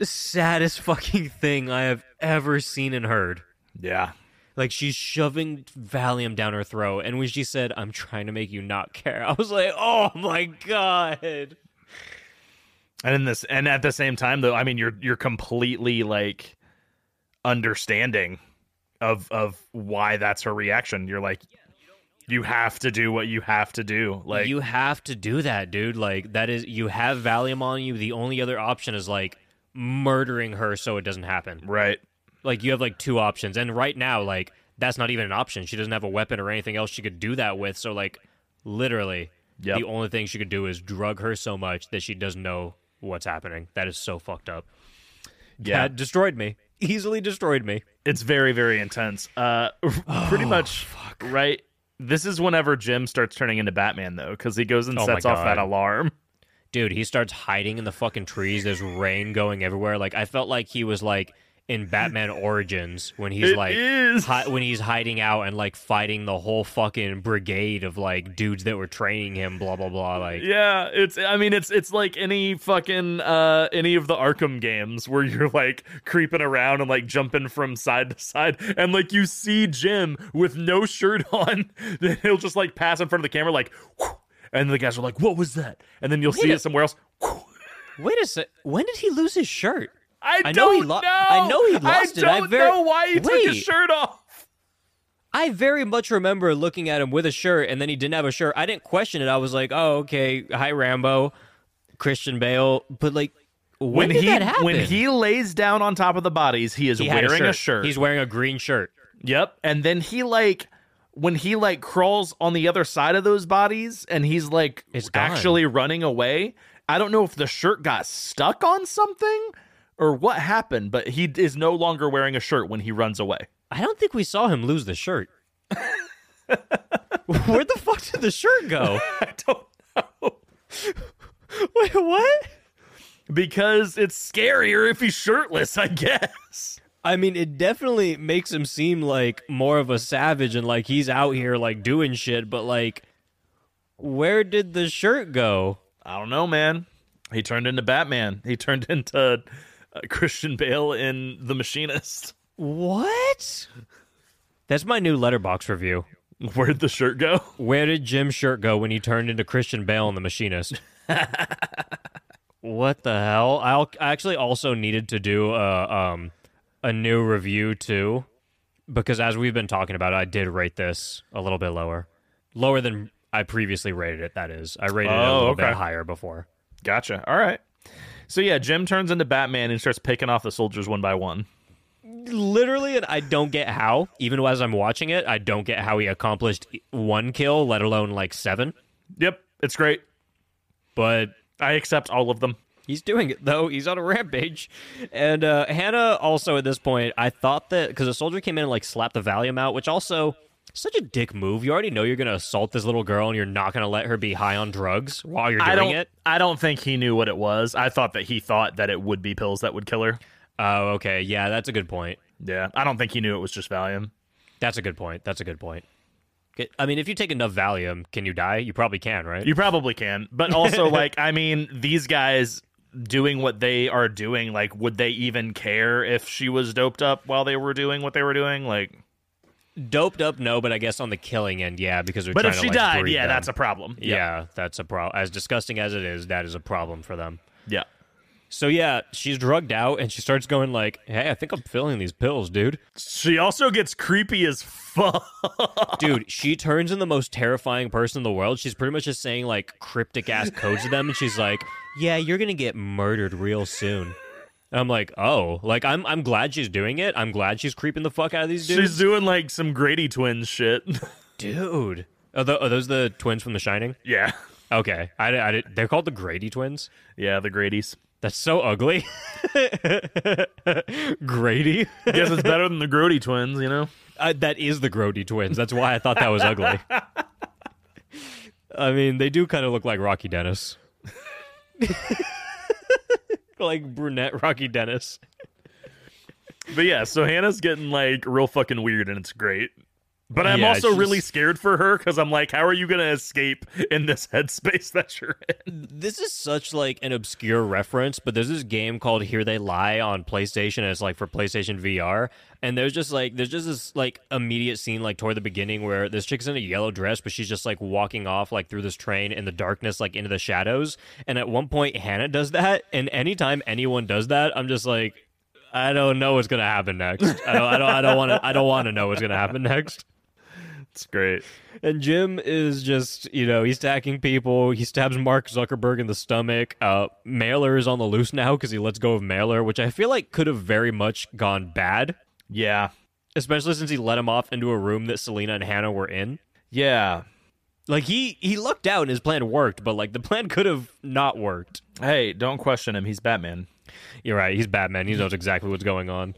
saddest fucking thing I have ever seen and heard. Yeah. Like she's shoving Valium down her throat, and when she said, "I'm trying to make you not care," I was like, "Oh my god!" And in this and at the same time though, I mean you're you're completely like understanding of of why that's her reaction. You're like you have to do what you have to do. Like you have to do that, dude. Like that is you have Valium on you. The only other option is like murdering her so it doesn't happen. right. Like you have like two options, and right now, like that's not even an option. She doesn't have a weapon or anything else she could do that with. So like, literally, Yep. the only thing she could do is drug her so much that she doesn't know what's happening. That is so fucked up. Yeah. That destroyed me. Easily destroyed me. It's very very intense. Uh pretty much fuck. right. This is whenever Jim starts turning into Batman though cuz he goes and Oh sets off that alarm. Dude, he starts hiding in the fucking trees. There's rain going everywhere. Like I felt like he was like in Batman Origins when he's It like hi- when he's hiding out and like fighting the whole fucking brigade of like dudes that were training him. Blah blah blah. Like Yeah, it's I mean it's it's like any fucking uh any of the Arkham games where you're like creeping around and like jumping from side to side and like you see Jim with no shirt on, then he'll just like pass in front of the camera like and the guys are like, "What was that?" And then you'll see a- it somewhere else. wait a sec. When did he lose his shirt? I, I know he lo- know. I know he lost I it. I don't very- know why he took his shirt off. I very much remember looking at him with a shirt and then he didn't have a shirt. I didn't question it. I was like, oh okay, hi Rambo, Christian Bale. But like, when, did he that happen? when he lays down on top of the bodies, he is He wearing a a shirt. shirt. He's wearing a green shirt. Yep. And then he like when he like crawls on the other side of those bodies and he's like actually running away. I don't know if the shirt got stuck on something or what happened, but he is no longer wearing a shirt when he runs away. I don't think we saw him lose the shirt. Where the fuck did the shirt go? I don't know. Wait, what? Because it's scarier if he's shirtless, I guess. I mean, it definitely makes him seem like more of a savage and like he's out here like doing shit, but like, where did the shirt go? I don't know, man. He turned into Batman. He turned into uh, Christian Bale in The Machinist. What? That's my new Letterboxd review. Where did the shirt go? Where did Jim's shirt go when he turned into Christian Bale in The Machinist? what the hell? I'll, I actually also needed to do a, um, a new review too, because as we've been talking about, I did rate this a little bit lower, lower than I previously rated it. That is, I rated it a Oh, little okay. bit higher before. Gotcha. All right. So yeah, Jim turns into Batman and starts picking off the soldiers one by one. Literally, and I don't get how. Even as I'm watching it, I don't get how he accomplished one kill, let alone like seven. Yep, it's great. But I accept all of them. He's doing it though. He's on a rampage, and uh, Hannah also at this point. I thought that because a soldier came in and like slapped the Valium out, which also such a dick move. You already know you're gonna assault this little girl, and you're not gonna let her be high on drugs while you're I doing don't. it. I don't think he knew what it was. I thought that he thought that it would be pills that would kill her. Oh, okay, yeah, that's a good point. Yeah, I don't think he knew it was just Valium. That's a good point. That's a good point. I mean, if you take enough Valium, can you die? You probably can, right? You probably can, but also like I mean, these guys doing what they are doing, like would they even care if she was doped up while they were doing what they were doing? Like, Doped up, no, but I guess on the killing end, yeah, because they're but trying if to she like, died, yeah, them. that's a problem. yeah, that's a problem. As disgusting as it is, that is a problem for them. yeah. So yeah, she's drugged out and she starts going like, "Hey, I think I'm filling these pills, dude." She also gets creepy as fuck. Dude, she turns in the most terrifying person in the world. She's pretty much just saying like cryptic ass codes to them and she's like, "Yeah, you're going to get murdered real soon." And I'm like, "Oh, like I'm I'm glad she's doing it. I'm glad she's creeping the fuck out of these dudes." She's doing like some Grady twins shit. Dude. Are, tho- are those the twins from The Shining? yeah. Okay. I, I, did- they're called the Grady twins. Yeah, the Grady's. That's so ugly. Grady? Guess it's better than the Grody twins, you know? Uh, that is the Grody twins. That's why I thought that was ugly. I mean, they do kind of look like Rocky Dennis. Like brunette Rocky Dennis. But yeah, so Hannah's getting like real fucking weird and it's great. But I'm Yeah, also it's really scared for her because I'm like, how are you going to escape in this headspace that you're in? This is such like an obscure reference, but there's this game called Here They Lie on PlayStation, and it's like for PlayStation VR. And there's just like there's just this like immediate scene like toward the beginning where this chick's in a yellow dress, but she's just like walking off like through this train in the darkness, like into the shadows. And at one point, Hannah does that, and anytime anyone does that, I'm just like, I don't know what's gonna happen next. I don't, I don't, I don't want to, I don't want to know what's gonna happen next. It's great. And Jim is just, you know, he's attacking people. He stabs Mark Zuckerberg in the stomach. Uh, Mailer is on the loose now because he lets go of Mailer, which I feel like could have very much gone bad, Yeah. especially since he let him off into a room that Selena and Hannah were in. Yeah. Like he he lucked out and his plan worked, but like the plan could have not worked. Hey, don't question him. He's Batman. You're right. He's Batman. He knows exactly what's going on.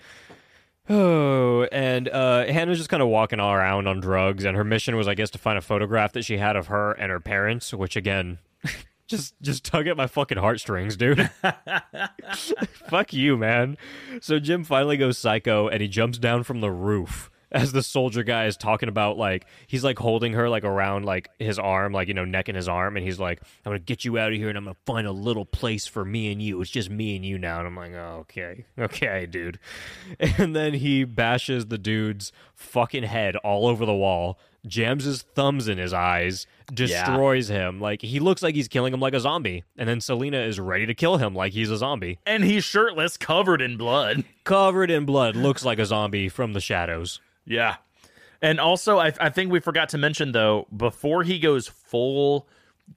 Oh, and uh, Hannah's just kind of walking all around on drugs, and her mission was, I guess, to find a photograph that she had of her and her parents. Which, again, just just tug at my fucking heartstrings, dude. Fuck you, man. So Jim finally goes psycho, and he jumps down from the roof as the soldier guy is talking about like he's like holding her like around like his arm like you know neck in his arm and he's like i'm gonna get you out of here and i'm gonna find a little place for me and you. It's just me and you now. And i'm like oh, okay. Okay dude. And then he bashes the dude's fucking head all over the wall jams his thumbs in his eyes destroys him. Like he looks like he's killing him like a zombie. And then selena is ready to kill him like he's a zombie. And he's shirtless, covered in blood. covered in blood looks like a zombie from the shadows Yeah. And also, I, I think we forgot to mention, though, before he goes full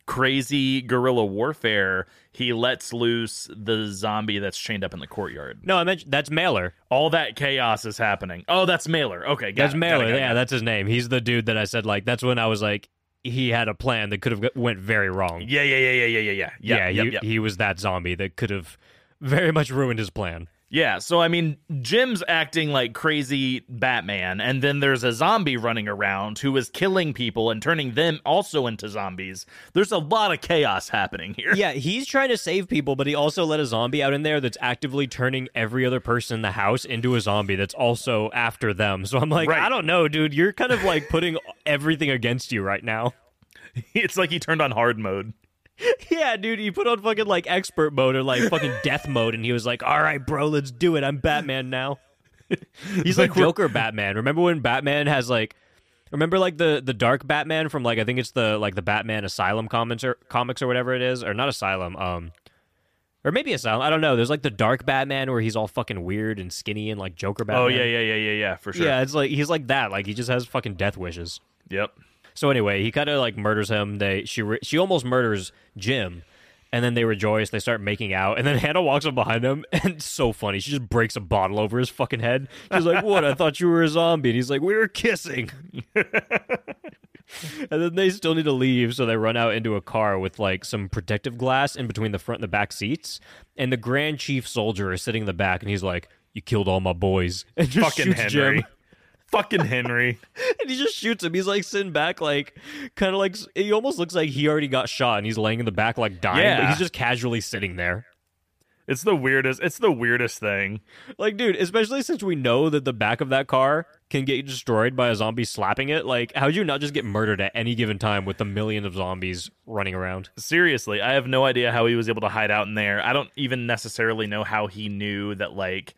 crazy guerrilla warfare, he lets loose the zombie that's chained up in the courtyard. no i mentioned that's mailer All that chaos is happening. Oh, that's Mailer. Okay, That's it, got it, Mailer. got it, yeah, got it. that's his name. He's the dude that I said like. That's when I was like, he had a plan that could have went very wrong. Yeah, yeah, yeah, yeah, yeah, yeah, yeah. yeah, yep, he, yep. he was that zombie that could have very much ruined his plan. Yeah, so I mean, Jim's acting like crazy Batman, and then there's a zombie running around who is killing people and turning them also into zombies. There's a lot of chaos happening here. Yeah, he's trying to save people, but he also let a zombie out in there that's actively turning every other person in the house into a zombie that's also after them. So I'm like, Right. I don't know, dude. You're kind of like putting everything against you right now. It's like he turned on hard mode. Yeah, dude, he put on fucking like expert mode or like fucking death mode, and he was like, "All right, bro, let's do it. I'm Batman now." He's like, Like, Joker Batman. Remember when Batman has like, remember like the the dark Batman from like I think it's the like the Batman Asylum comics or comics or whatever it is, or not Asylum, um, or maybe Asylum. I don't know. There's like the dark Batman where he's all fucking weird and skinny and like Joker Batman. Oh yeah, yeah, yeah, yeah, yeah, for sure. yeah. It's like he's like that. Like he just has fucking death wishes. Yep. So anyway, he kind of like murders him. They she re- she almost murders Jim, and then they rejoice. They start making out, and then Hannah walks up behind him, and it's so funny. She just breaks a bottle over his fucking head. She's like, "What? I thought you were a zombie." And he's like, "We were kissing." and then they still need to leave, so they run out into a car with like some protective glass in between the front and the back seats. And the Grand Chief Soldier is sitting in the back, and he's like, "You killed all my boys." And just Fucking shoots Henry. Jim. Fucking Henry. and he just shoots him. He's like sitting back, like kind of like he almost looks like he already got shot, and he's laying in the back like dying. But he's just casually sitting there. It's the weirdest. It's the weirdest thing. Like, dude, especially since we know that the back of that car can get destroyed by a zombie slapping it. Like, how'd you not just get murdered at any given time with the million of zombies running around? Seriously, I have no idea how he was able to hide out in there. I don't even necessarily know how he knew that like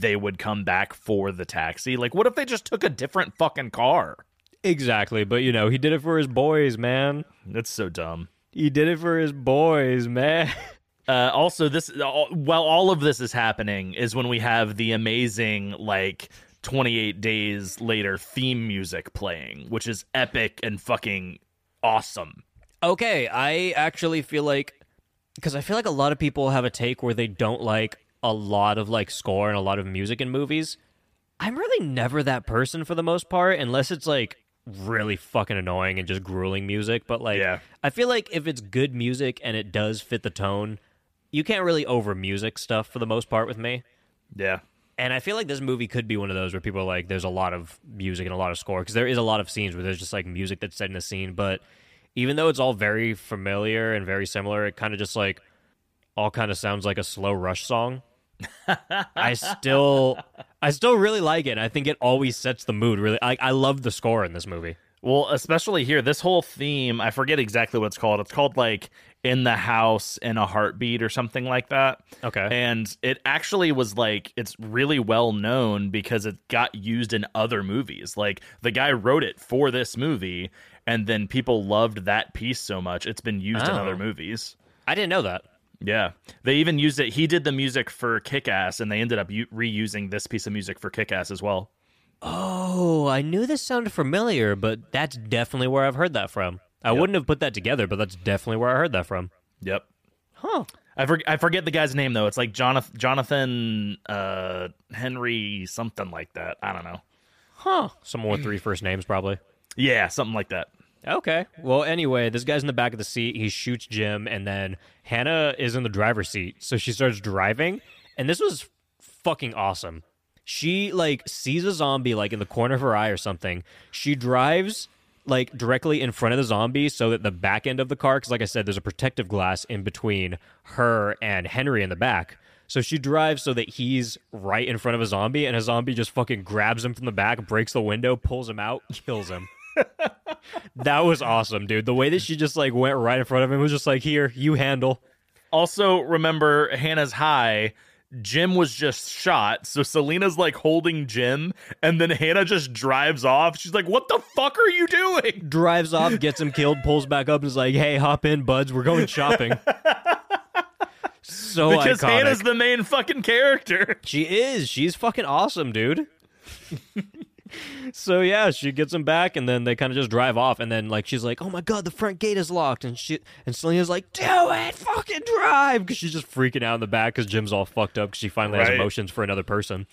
they would come back for the taxi. Like, what if they just took a different fucking car? Exactly, but you know, he did it for his boys, man. That's so dumb. He did it for his boys, man. Uh, also, this all, while all of this is happening is when we have the amazing like 28 days later theme music playing, which is epic and fucking awesome. Okay, I actually feel like because I feel like a lot of people have a take where they don't like a lot of like score and a lot of music in movies. I'm really never that person for the most part, unless it's like really fucking annoying and just grueling music. But like, Yeah. I feel like if it's good music and it does fit the tone, you can't really over music stuff for the most part with me. Yeah. And I feel like this movie could be one of those where people are like, there's a lot of music and a lot of score because there is a lot of scenes where there's just like music that's set in a scene. But even though it's all very familiar and very similar, it kind of just like all kind of sounds like a slow rush song. I still, I still really like it. I think it always sets the mood. Really, I I love the score in this movie. Well, especially here, this whole theme, I forget exactly what it's called. It's called like In the House in a Heartbeat or something like that. Okay. And it actually was like, it's really well known because it got used in other movies. Like the guy wrote it for this movie, and then people loved that piece so much. It's been used in Oh. other movies. I didn't know that. Yeah. They even used it. He did the music for Kick Ass, and they ended up u- reusing this piece of music for Kick Ass as well. Oh, I knew this sounded familiar, but that's definitely where I've heard that from. I wouldn't have put that together, but that's definitely where I heard that from. Yep. Huh. I, for, I forget the guy's name though. It's like Jonathan Jonathan uh, Henry something like that. I don't know. Huh. Someone with three first names, probably. Yeah, something like that. Okay. Well, anyway, this guy's in the back of the seat. He shoots Jim, and then Hannah is in the driver's seat. So she starts driving, and this was fucking awesome. She like sees a zombie like in the corner of her eye or something. She drives like directly in front of the zombie so that the back end of the car, because like I said, there's a protective glass in between her and Henry in the back. So she drives so that he's right in front of a zombie, and a zombie just fucking grabs him from the back, breaks the window, pulls him out, kills him. That was awesome, dude. The way that she just like went right in front of him was just like, "Here, you handle." Also, remember Hannah's high. Jim was just shot, so Selena's like holding Jim, and then Hannah just drives off. She's like, "What the fuck are you doing?" Drives off, gets him killed, pulls back up, and is like, "Hey, hop in, buds. We're going shopping." so Because iconic. Hannah's the main fucking character. She is. She's fucking awesome, dude. so yeah, she gets him back, and then they kind of just drive off. And then like she's like, "Oh my god, the front gate is locked," and she and Selena's like, "Do it, fucking drive," because she's just freaking out in the back because Jim's all fucked up because she finally has emotions for another person.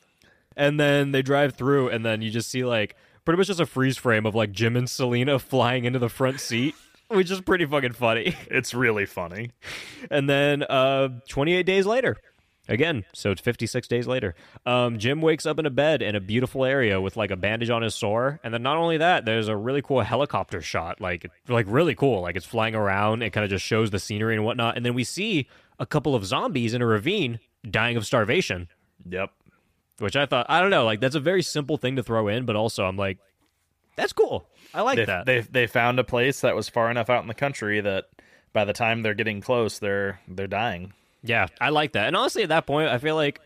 And then they drive through, and then you just see like pretty much just a freeze frame of like Jim and Selena flying into the front seat. Which is pretty fucking funny. It's really funny. And then uh, 28 days later, again, so it's 56 days later, um, Jim wakes up in a bed in a beautiful area with like a bandage on his sore. And then not only that, there's a really cool helicopter shot, like like really cool, like it's flying around. It kind of just shows the scenery and whatnot. And then we see a couple of zombies in a ravine dying of starvation, Yep. which I thought I don't know, like that's a very simple thing to throw in, but also I'm like, that's cool. I like They, that. they they found a place that was far enough out in the country that by the time they're getting close, they're they're dying. Yeah, I like that. And honestly, at that point, I feel like,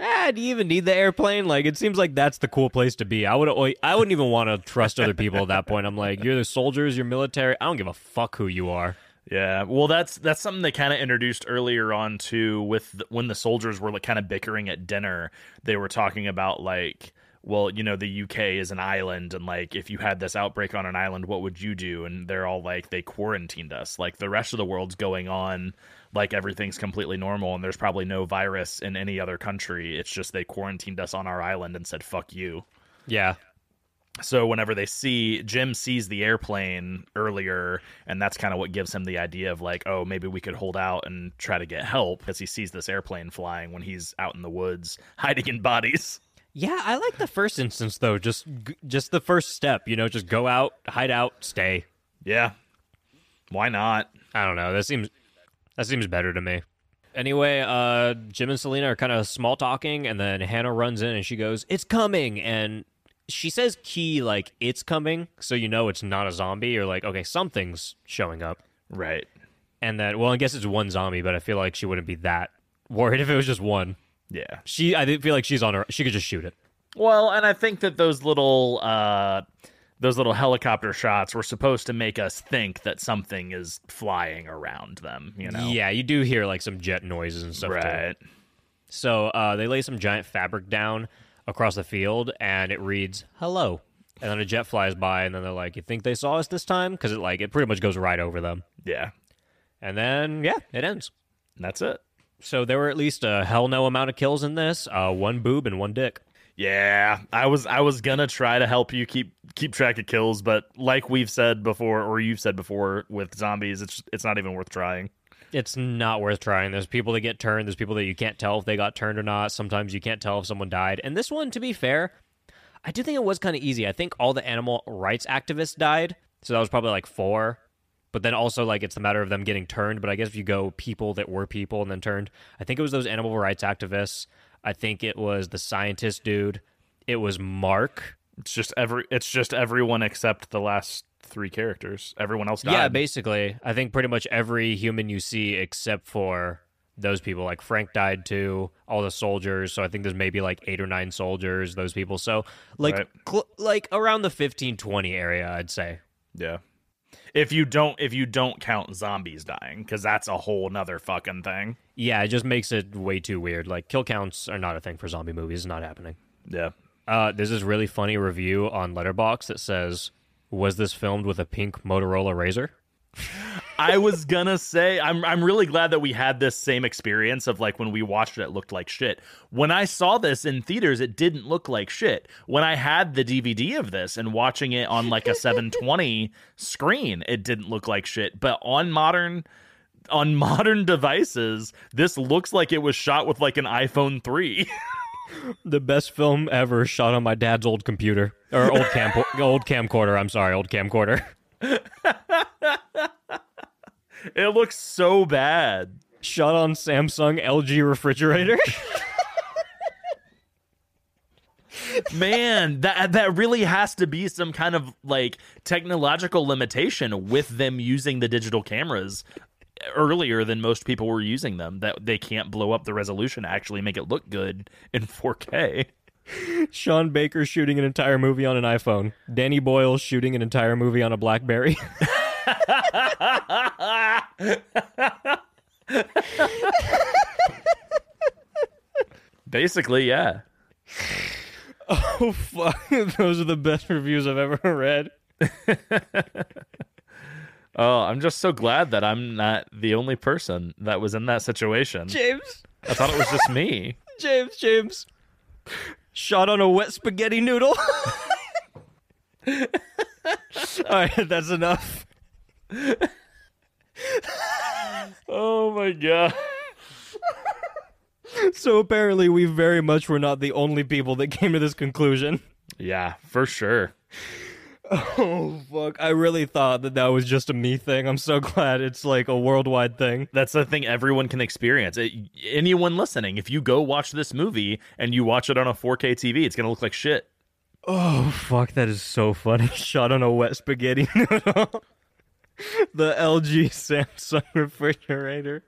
ah, do you even need the airplane? Like, it seems like that's the cool place to be. I would, I wouldn't even want to trust other people at that point. I'm like, you're the soldiers, you're military. I don't give a fuck who you are. Yeah, well, that's that's something they kind of introduced earlier on too. With the, when the soldiers were like kind of bickering at dinner, they were talking about like, well, you know, the UK is an island, and like, if you had this outbreak on an island, what would you do? And they're all like, they quarantined us. Like the rest of the world's going on, like everything's completely normal, and there's probably no virus in any other country. It's just they quarantined us on our island and said, "Fuck you." Yeah. So whenever they see Jim sees the airplane earlier, and that's kind of what gives him the idea of like, oh, maybe we could hold out and try to get help because he sees this airplane flying when he's out in the woods hiding in bodies. Yeah, I like the first instance though. Just, just the first step. You know, just go out, hide out, stay. Yeah, why not? I don't know. That seems, that seems better to me. Anyway, uh, Jim and Selena are kind of small talking, and then Hannah runs in and she goes, "It's coming!" and she says, "Key, like it's coming," so you know it's not a zombie. Or like, okay, something's showing up. Right. And then, well, I guess it's one zombie, but I feel like she wouldn't be that worried if it was just one. Yeah. She, I didn't feel like she's on her. She could just shoot it. Well, and I think that those little uh those little helicopter shots were supposed to make us think that something is flying around them, you know. Yeah, you do hear like some jet noises and stuff. too. Right. So uh, they lay some giant fabric down across the field, and it reads "Hello," and then a jet flies by, and then they're like, "You think they saw us this time?" Because it like it pretty much goes right over them, Yeah. and then yeah, it ends. And that's it. So there were at least a hell no amount of kills in this. Uh, one boob and one dick. Yeah, I was I was gonna try to help you keep keep track of kills, but like we've said before, or you've said before with zombies, it's it's not even worth trying. It's not worth trying. There's people that get turned. There's people that you can't tell if they got turned or not. Sometimes you can't tell if someone died. And this one, to be fair, I do think it was kind of easy. I think all the animal rights activists died, so that was probably like four. But then also like it's a matter of them getting turned. But I guess if you go people that were people and then turned, I think it was those animal rights activists. I think it was the scientist dude. It was Mark. It's just every it's just everyone except the last three characters. Everyone else died. Yeah, basically. I think pretty much every human you see except for those people. Like Frank died too, all the soldiers. So I think there's maybe like eight or nine soldiers, those people. So like Right. cl- like around the 1520 area, I'd say. Yeah. If you don't if you don't count zombies dying, because that's a whole nother fucking thing. Yeah, it just makes it way too weird. Like kill counts are not a thing for zombie movies. It's not happening. Yeah. Uh, there's this really funny review on Letterboxd that says, "Was this filmed with a pink Motorola Razr?" I was gonna say I'm I'm really glad that we had this same experience of like when we watched it, it looked like shit. When I saw this in theaters, it didn't look like shit. When I had the DVD of this and watching it on like a 720 screen, it didn't look like shit. But on modern on modern devices, this looks like it was shot with like an iPhone 3. The best film ever shot on my dad's old computer or old cam old camcorder. I'm sorry, old camcorder. It looks so bad. Shot on Samsung LG refrigerator. man that that really has to be some kind of like technological limitation with them using the digital cameras earlier than most people were using them that they can't blow up the resolution to actually make it look good in 4K. Sean Baker shooting an entire movie on an iPhone. Danny Boyle shooting an entire movie on a BlackBerry. Basically, yeah. oh fuck! Those are the best reviews I've ever read. Oh, I'm just so glad that I'm not the only person that was in that situation. James, I thought it was just me. James, James. Shot on a wet spaghetti noodle. All right, that's enough. Oh my god. So apparently, we very much were not the only people that came to this conclusion. Yeah, for sure. Oh fuck! I really thought that that was just a me thing. I'm so glad it's like a worldwide thing. That's the thing everyone can experience. It, anyone listening, if you go watch this movie and you watch it on a 4K TV, it's going to look like shit. Oh fuck! That is so funny. Shot on a wet spaghetti noodle. the LG Samsung refrigerator.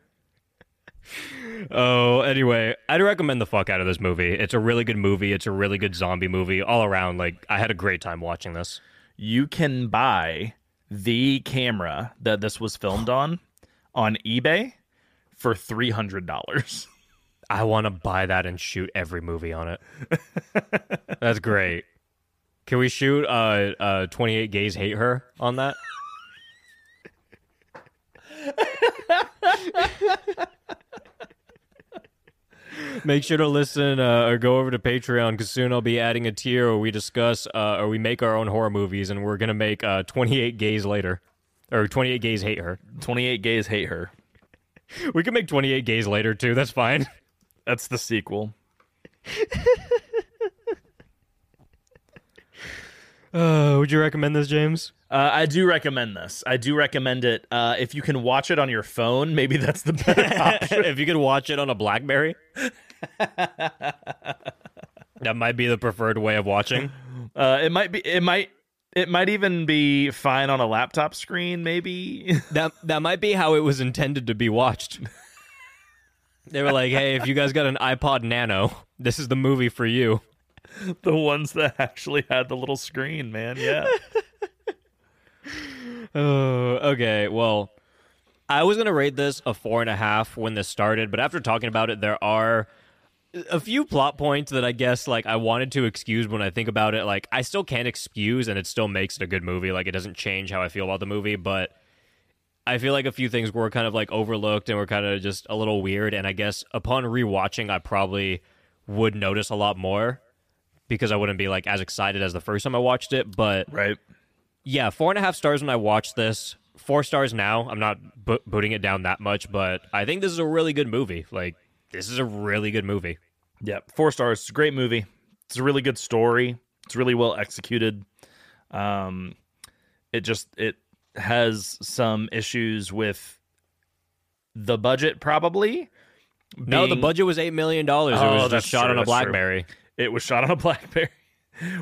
Oh, anyway, I'd recommend the fuck out of this movie. It's a really good movie. It's a really good zombie movie all around. Like, I had a great time watching this. You can buy the camera that this was filmed on on eBay for $300. I want to buy that and shoot every movie on it. That's great. Can we shoot uh uh 28 gays hate her on that? Make sure to listen uh, or go over to Patreon because soon I'll be adding a tier where we discuss uh, or we make our own horror movies, and we're gonna make uh, 28 gays later, or 28 gays hate her. 28 gays hate her. We can make 28 gays later too. That's fine. That's the sequel. Uh, would you recommend this, James? Uh, I do recommend this. I do recommend it. Uh, if you can watch it on your phone, maybe that's the better option. if you could watch it on a BlackBerry, that might be the preferred way of watching. Uh, it might be. It might. It might even be fine on a laptop screen. Maybe. That that might be how it was intended to be watched. They were like, "Hey, if you guys got an iPod Nano, this is the movie for you." the ones that actually had the little screen, man. Yeah. Oh, okay. Well, I was gonna rate this a four and a half when this started, but after talking about it, there are a few plot points that I guess like I wanted to excuse when I think about it. Like I still can't excuse, and it still makes it a good movie. Like it doesn't change how I feel about the movie, but I feel like a few things were kind of like overlooked and were kind of just a little weird. And I guess upon rewatching, I probably would notice a lot more because I wouldn't be like as excited as the first time I watched it. But right. Yeah, four and a half stars when I watched this. Four stars now. I'm not bo- booting it down that much, but I think this is a really good movie. Like, this is a really good movie. Yeah. Four stars. It's a great movie. It's a really good story. It's really well executed. Um, it just it has some issues with the budget probably No, the budget was eight million dollars. it Oh, was that's just shot true, on a that's true. BlackBerry. It was shot on a BlackBerry.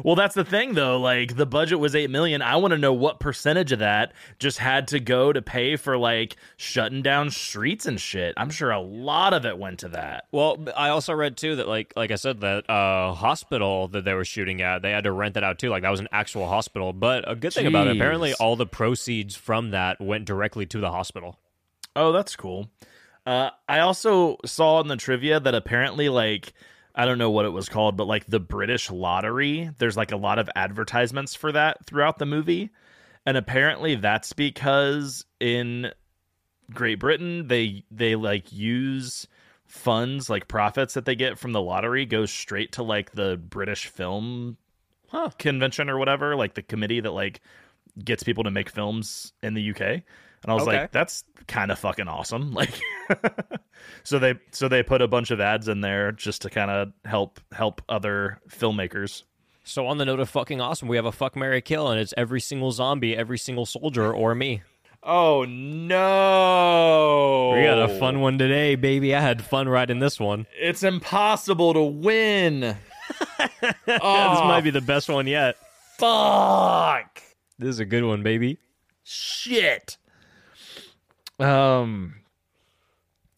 Well, that's the thing though. Like the budget was 8 million. I want to know what percentage of that just had to go to pay for like shutting down streets and shit. I'm sure a lot of it went to that. Well, I also read too that like like I said that uh hospital that they were shooting at, they had to rent it out too. Like that was an actual hospital. But a good thing about it, apparently all the proceeds from that went directly to the hospital. Oh, that's cool. Uh, I also saw in the trivia that apparently, like, I don't know what it was called, but like the British lottery, there's like a lot of advertisements for that throughout the movie. And apparently that's because in Great Britain, they, they like use funds, like profits that they get from the lottery goes straight to like the British film Huh. convention or whatever, like the committee that like gets people to make films in the UK. And I was Okay. like, that's kind of fucking awesome. Like so they so they put a bunch of ads in there just to kind of help help other filmmakers. So on the note of fucking awesome, we have a fuck Mary Kill, and it's every single zombie, every single soldier, or me. Oh no. We got a fun one today, baby. I had fun writing this one. It's impossible to win. this might be the best one yet. Fuck. This is a good one, baby. Shit. Um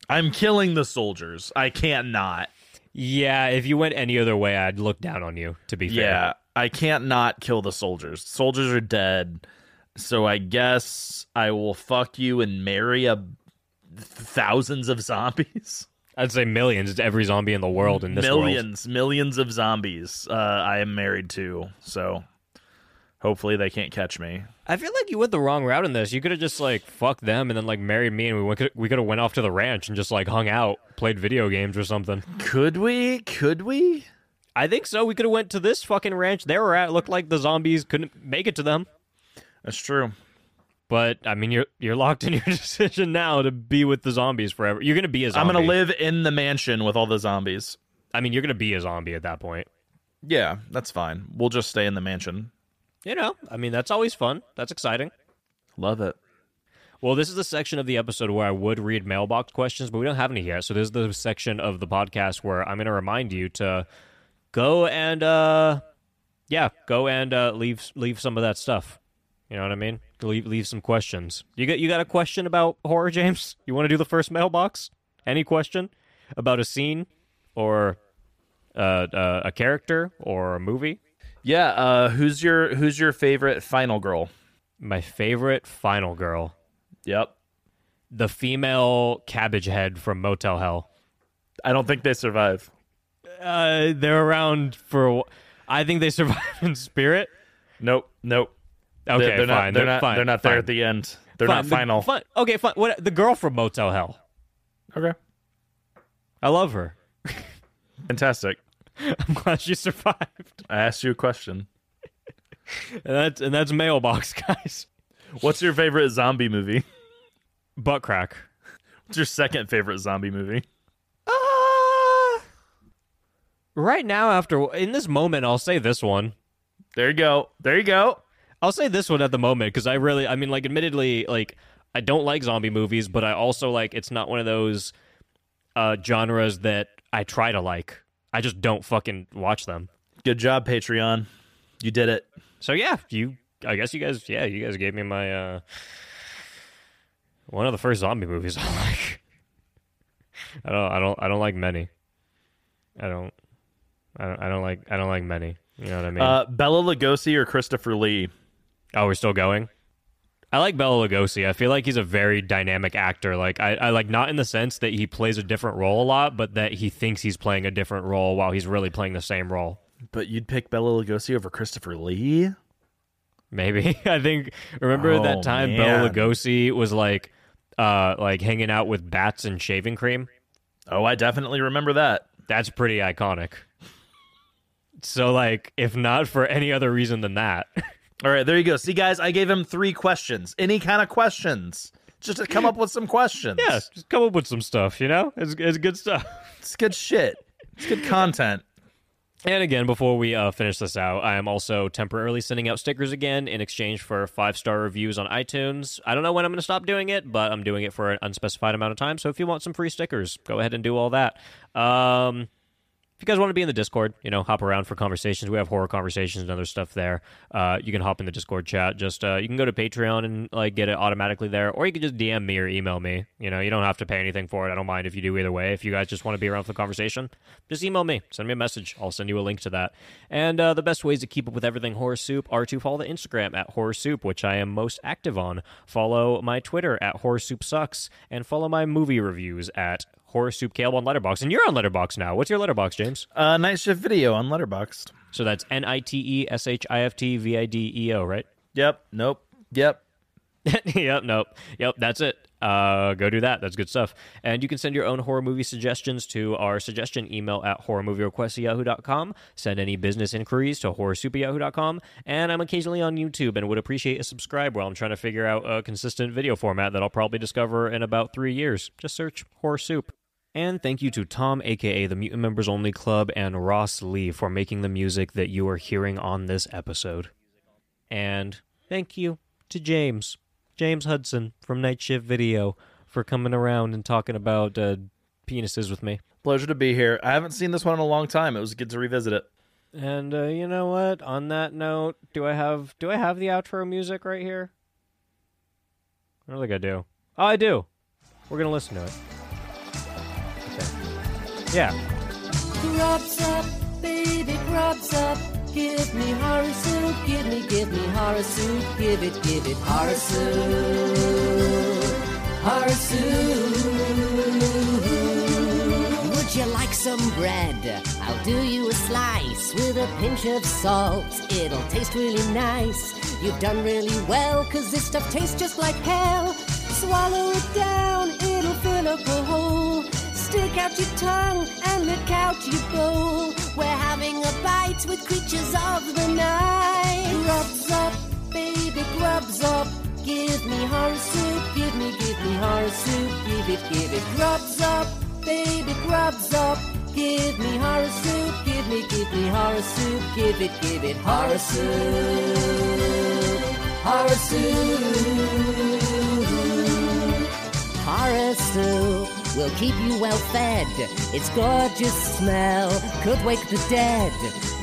I'm killing the soldiers. I can't not. Yeah, if you went any other way, I'd look down on you. To be fair. Yeah, I can't not kill the soldiers. Soldiers are dead. So I guess I will fuck you and marry a thousands of zombies. I'd say millions. It's every zombie in the world in this world. millions, millions of zombies. Uh, I am married to, so hopefully they can't catch me. I feel like you went the wrong route in this. You could have just like fucked them and then like married me, and we went, we could have went off to the ranch and just like hung out, played video games or something. Could we? Could we? I think so. We could have went to this fucking ranch they were at. Looked like the zombies couldn't make it to them. That's true. But I mean, you're you're locked in your decision now to be with the zombies forever. You're gonna be a I'm gonna live in the mansion with all the zombies. I mean, you're gonna be a zombie at that point. Yeah, that's fine. We'll just stay in the mansion. You know, I mean, that's always fun. That's exciting. Love it. Well, this is the section of the episode where I would read mailbox questions, but we don't have any yet. So this is the section of the podcast where I'm going to remind you to go and uh yeah, go and uh leave leave some of that stuff. You know what I mean? Leave leave some questions. You got you got a question about horror, James? You want to do the first mailbox? Any question about a scene or uh, uh, a character or a movie? Yeah. Uh, who's your Who's your favorite final girl? My favorite final girl, Yep. the female cabbage head from Motel Hell. I don't think they survive. Uh, they're around for. a I think they survive in spirit. Nope. Nope. Okay, they're, they're fine. not. They're not. fine, they're not there fine. at the end. They're Fine, not the- final. fine. Okay, fine. What? The girl from Motel Hell. Okay. I love her. Fantastic. I'm glad she survived. I asked you a question. And that's and that's mailbox, guys. What's your favorite zombie movie? Butt crack. What's your second favorite zombie movie? Uh, right now, after in this moment, I'll say this one. There you go. There you go. I'll say this one at the moment because I really, I mean, like, admittedly, like, I don't like zombie movies, but I also like it's not one of those uh genres that I try to like. I just don't fucking watch them. Good job, Patreon. You did it. So yeah, you. I guess you guys. Yeah, you guys gave me my uh one of the first zombie movies I like. I don't. I don't. I don't like many. I don't. I don't. I don't like. I don't like many. You know what I mean? Uh, Bela Lugosi or Christopher Lee? oh, we're still going. I like Bela Lugosi. I feel like he's a very dynamic actor. Like I, I like not in the sense that he plays a different role a lot, but that he thinks he's playing a different role while he's really playing the same role. But you'd pick Bela Lugosi over Christopher Lee? Maybe I think remember Oh, that time man. Bela Lugosi was like, uh, like hanging out with bats and shaving cream. Oh, I definitely remember that. That's pretty iconic. So like, if not for any other reason than that, All right, there you go. See, guys, I gave him three questions. Any kind of questions. Just to come up with some questions. yeah, just come up with some stuff. You know, it's it's good stuff. It's good shit. It's good content. And again, before we uh, finish this out, I am also temporarily sending out stickers again in exchange for five star reviews on iTunes. I don't know when I'm going to stop doing it, but I'm doing it for an unspecified amount of time. So if you want some free stickers, go ahead and do all that. Um, you guys want to be in the Discord, you know, hop around for conversations. We have horror conversations and other stuff there. Uh, you can hop in the Discord chat. Just uh, you can go to Patreon and like get it automatically there, or you can just DM me or email me. You know, you don't have to pay anything for it. I don't mind if you do either way. If you guys just want to be around for the conversation, just email me, send me a message. I'll send you a link to that. And uh, the best ways to keep up with everything Horror Soup are to follow the Instagram at Horror Soup, which I am most active on. Follow my Twitter at Horror Soup Sucks, and follow my movie reviews at Horror Soup Caleb on Letterboxd. And you're on Letterboxd now. What's your Letterboxd, James? Uh, night shift video on Letterboxd. So that's N I T E S H I F T V I D E O, right? Yep. Nope. Yep. yep, nope. Yep, that's it. Uh, go do that. That's good stuff. And you can send your own horror movie suggestions to our suggestion email at horrormovierequests yahoo.com. Send any business inquiries to horrorsoup. And I'm occasionally on YouTube and would appreciate a subscribe while I'm trying to figure out a consistent video format that I'll probably discover in about three years. Just search Horror Soup. And thank you to Tom, aka the Mutant Members Only Club, and Ross Lee for making the music that you are hearing on this episode. And thank you to James, James Hudson from Night Shift Video, for coming around and talking about uh, penises with me. Pleasure to be here. I haven't seen this one in a long time. It was good to revisit it. And uh, you know what? On that note, do I have do I have the outro music right here? I don't think I do. Oh, I do. We're gonna listen to it. Yeah. Grubs up, baby, grubs up. Give me horror soup, give me, give me horror soup, give it, give it horror soup, horror soup. Would you like some bread? I'll do you a slice with a pinch of salt. It'll taste really nice. You've done really well, cause this stuff tastes just like hell. Swallow it down, it'll fill up a hole. Stick out your tongue and lick out your bowl. We're having a bite with creatures of the night. Grubs up, baby, grubs up. Give me horror soup, give me, give me horror soup, give it, give it. Grubs up, baby, grubs up. Give me horror soup, give me, give me horror soup, give it, give it horror soup, horror soup. Horror soup will keep you well fed. Its gorgeous smell could wake the dead.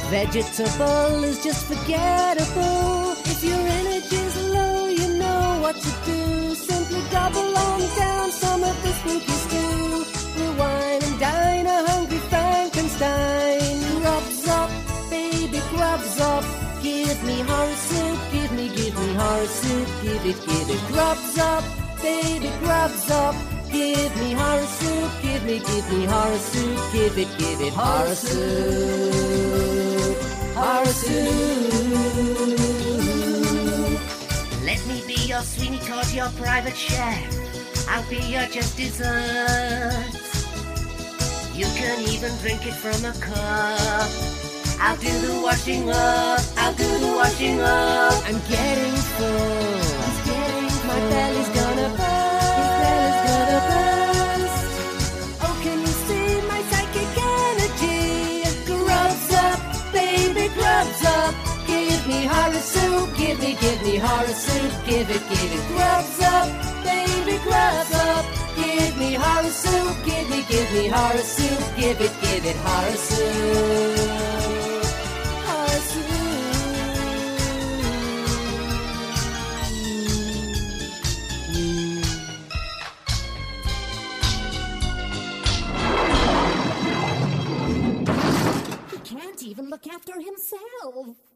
Vegetable is just forgettable. If your energy's low, you know what to do. Simply gobble on down some of this spooky stew. Rewind and dine a hungry Frankenstein. Grubs up, baby, grubs up. Give me horror soup, give me, give me horror soup, give it, give it. Grubs up, baby, grubs up. Give me horror soup, give me, give me horror soup, give it, give it horror soup, horror soup. Let me be your Sweeney Todd, your private chef. I'll be your just dessert. You can even drink it from a cup. I'll do the washing up. I'll do the washing up. I'm getting full. He's getting full. My belly's gonna burst. Horror soup. Give me, give me horror soup. Give it, give it. Grubs up, baby, grubs up. Give me horror soup. Give me, give me horror soup. Give it, give it horror soup. Horror soup. He can't even look after himself.